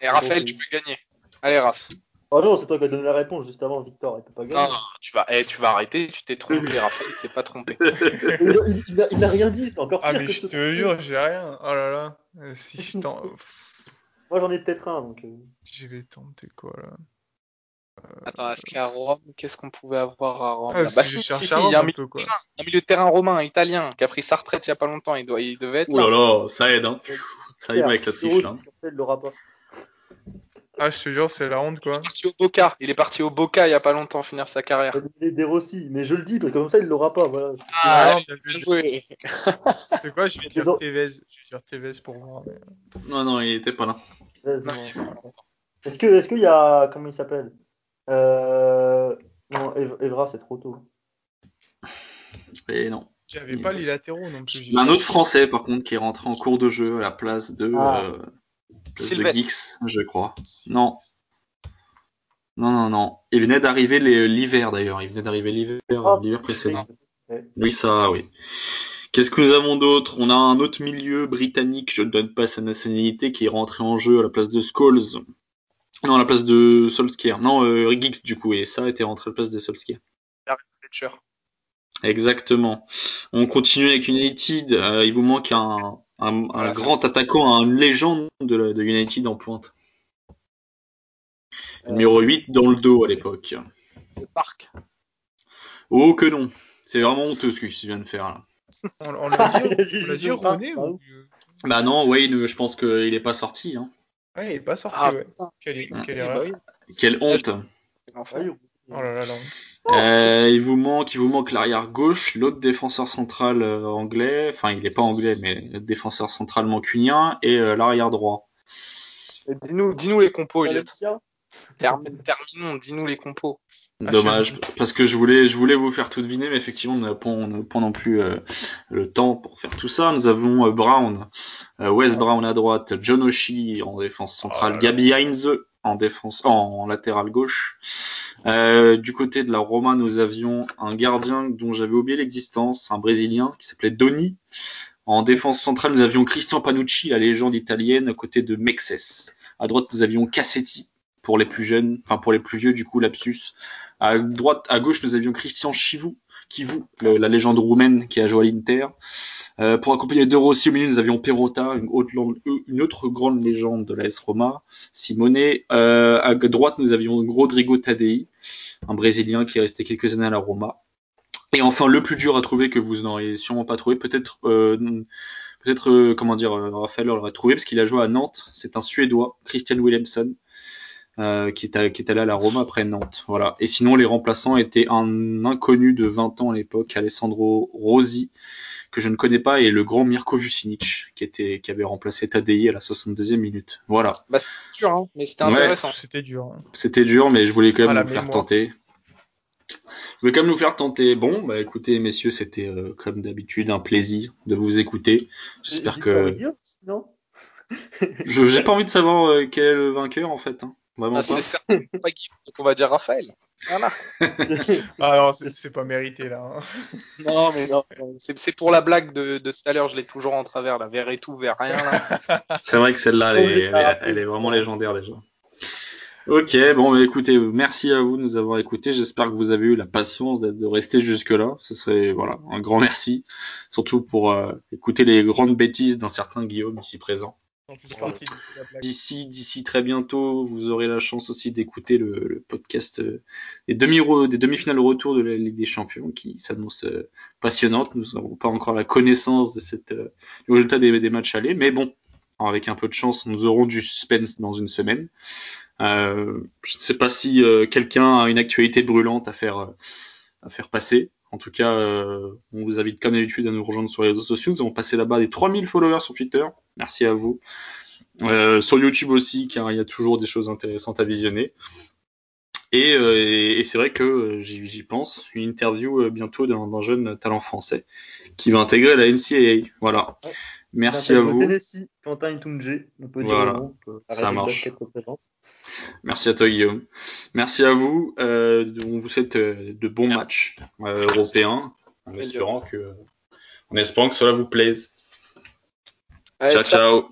Et Raphaël, tu peux gagner. Allez, Raph. Oh non, c'est toi qui as donné la réponse juste avant, Victor. Il peut pas gagner. Non, tu vas, eh, tu vas arrêter. Tu t'es trompé, Raphaël. Il s'est pas trompé. il, n'a rien dit. C'est encore Ah, pire mais que je te jure, j'ai rien. Oh là là. Euh, Si je t'en. Moi, j'en ai peut-être un. Donc, euh. Je vais tenter quoi là Attends, est-ce qu'à Rome, qu'est-ce qu'on pouvait avoir à Rome? Ah, si Bah si, si, il y a un milieu, quoi. terrain, un milieu de terrain romain, italien, qui a pris sa retraite il y a pas longtemps. Il, doit, il devait être Ouh là. là ça aide, hein. Ça y va avec la triche, là. Ah, je te jure, c'est la honte quoi. Il est parti au Boca. Il est parti au Boca il y a pas longtemps finir sa carrière. Il est des Rossi, mais je le dis parce que comme ça, il l'aura pas. Voilà. Ah, non, vu. joué. C'est quoi Je vais dire. Tevez. Je vais dire Tevez pour voir. mais- Non, non, il était pas là. Est-ce que, est-ce qu'il y a, comment il s'appelle? Euh... Non, Ev- Evra, c'est trop tôt. Et non. J'avais pas les latéraux non plus. Il y a un autre français, par contre, qui est rentré en cours de jeu à la place de, Ah. euh, place de Sylvestre. Gix, je crois. Non. Non, non, non. Il venait d'arriver l'hiver, d'ailleurs. Il venait d'arriver l'hiver, l'hiver précédent. Oui, ça, oui. Qu'est-ce que nous avons d'autre? On a un autre milieu britannique, je ne donne pas sa nationalité, qui est rentré en jeu à la place de Scholes. Non, à la place de Solskjaer. Non, euh, Giggs, du coup, et ça a été rentré à la place de Solskjaer. Fletcher. Exactement. On continue avec United. Euh, il vous manque un, un, un Voilà, grand attaquant, une légende de, la- de United en pointe. Numéro 8 dans le dos à l'époque. Le parc. Oh que non. C'est vraiment honteux ce que tu viens de faire là. On, on l'a dit, on dit ah ou... Bah non, Wayne, je pense qu'il est pas sorti. Hein. Ouais, il est pas sorti, Ah, ouais. Quelle, Ah, quelle honte. Ah oui. Oh là là, la honte. Euh, il vous manque, il vous manque l'arrière gauche, l'autre défenseur central euh, anglais, enfin il est pas anglais mais le défenseur central mancunien et euh, l'arrière droit. Dis-nous, dis-nous les compos, Elliot. Terminons, dis-nous les compos. Ah, Dommage, parce que je voulais, je voulais vous faire tout deviner, mais effectivement, on n'a pas, non plus euh, le temps pour faire tout ça. Nous avons euh, Brown, euh, Wes Brown à droite, John Oshie en défense centrale, Oh là. Gabi Heinze en défense, en, latéral gauche. Euh, du côté de la Roma, nous avions un gardien dont j'avais oublié l'existence, un Brésilien qui s'appelait Doni. En défense centrale, nous avions Christian Panucci, la légende italienne, à côté de Mexes. À droite, nous avions Cassetti pour les plus jeunes, enfin pour les plus vieux, du coup, lapsus. À droite, à gauche, nous avions Christian Chivou, Kivou, le- la légende roumaine qui a joué à l'Inter. Euh, pour accompagner De Rossi au milieu, nous avions Perrotta, une autre, une autre grande légende de l'AS Roma, Simone. Euh, à droite, nous avions Rodrigo Tadei, un Brésilien qui est resté quelques années à la Roma. Et enfin, le plus dur à trouver que vous n'auriez sûrement pas trouvé, peut-être, euh, peut-être, euh, comment dire, euh, Raphaël l'aurait trouvé parce qu'il a joué à Nantes. C'est un Suédois, Christian Williamson, euh, qui, est à- qui est allé à la Roma après Nantes. Voilà. Et sinon, les remplaçants étaient un inconnu de 20 ans à l'époque, Alessandro Rosi, que je ne connais pas, et le grand Mirko Vucinic, qui était, qui avait remplacé Tadei à la 62e minute. Voilà. Bah, c'était dur, hein, mais c'était Ouais. intéressant. C'était dur. hein. C'était dur, mais je voulais quand même Ah, vous faire mémoire. tenter. Je voulais quand même nous faire tenter. Bon, bah écoutez, messieurs, c'était euh, comme d'habitude un plaisir de vous écouter. J'espère que dire, sinon. je j'ai pas envie de savoir euh, quel est le vainqueur en fait. Hein. Vraiment Ah, pas. c'est pas Guillaume, donc on va dire Raphaël. Voilà. Ah non, c'est pas mérité là. hein. Non, mais non, c'est pour la blague de, de tout à l'heure, je l'ai toujours en travers, là, vers et tout, vers rien. Là. C'est vrai que celle-là, elle, est- elle, est- elle est vraiment légendaire déjà. Ok, bon, bah, écoutez, merci à vous de nous avoir écoutés. J'espère que vous avez eu la patience de rester jusque-là. Ce serait, voilà, un grand merci. Surtout pour euh, écouter les grandes bêtises d'un certain Guillaume ici présent. D'ici, d'ici très bientôt, vous aurez la chance aussi d'écouter le, le podcast euh, des demi des demi-finales retour de la Ligue des Champions qui s'annonce euh, passionnante. Nous n'avons pas encore la connaissance de cette euh, du résultat des, des matchs allés, mais bon, avec un peu de chance, nous aurons du suspense dans une semaine. Euh, je ne sais pas si euh, quelqu'un a une actualité brûlante à faire à faire passer. En tout cas, euh, on vous invite comme d'habitude à nous rejoindre sur les réseaux sociaux. Nous avons passé là-bas des 3000 followers sur Twitter. Merci à vous. Euh, sur YouTube aussi, car il y a toujours des choses intéressantes à visionner. Et, euh, et, et c'est vrai que j'y pense, une interview bientôt d'un jeune talent français qui va intégrer la NCAA. Voilà. Merci à vous. Tennessee, Quentin Itunje, on peut Voilà. dire le nom, on peut Ça marche. Merci à toi Guillaume. Merci à vous. Euh, on vous souhaite euh, de bons matchs euh, européens, en espérant que, en espérant que cela vous plaise. Allez, ciao. ciao.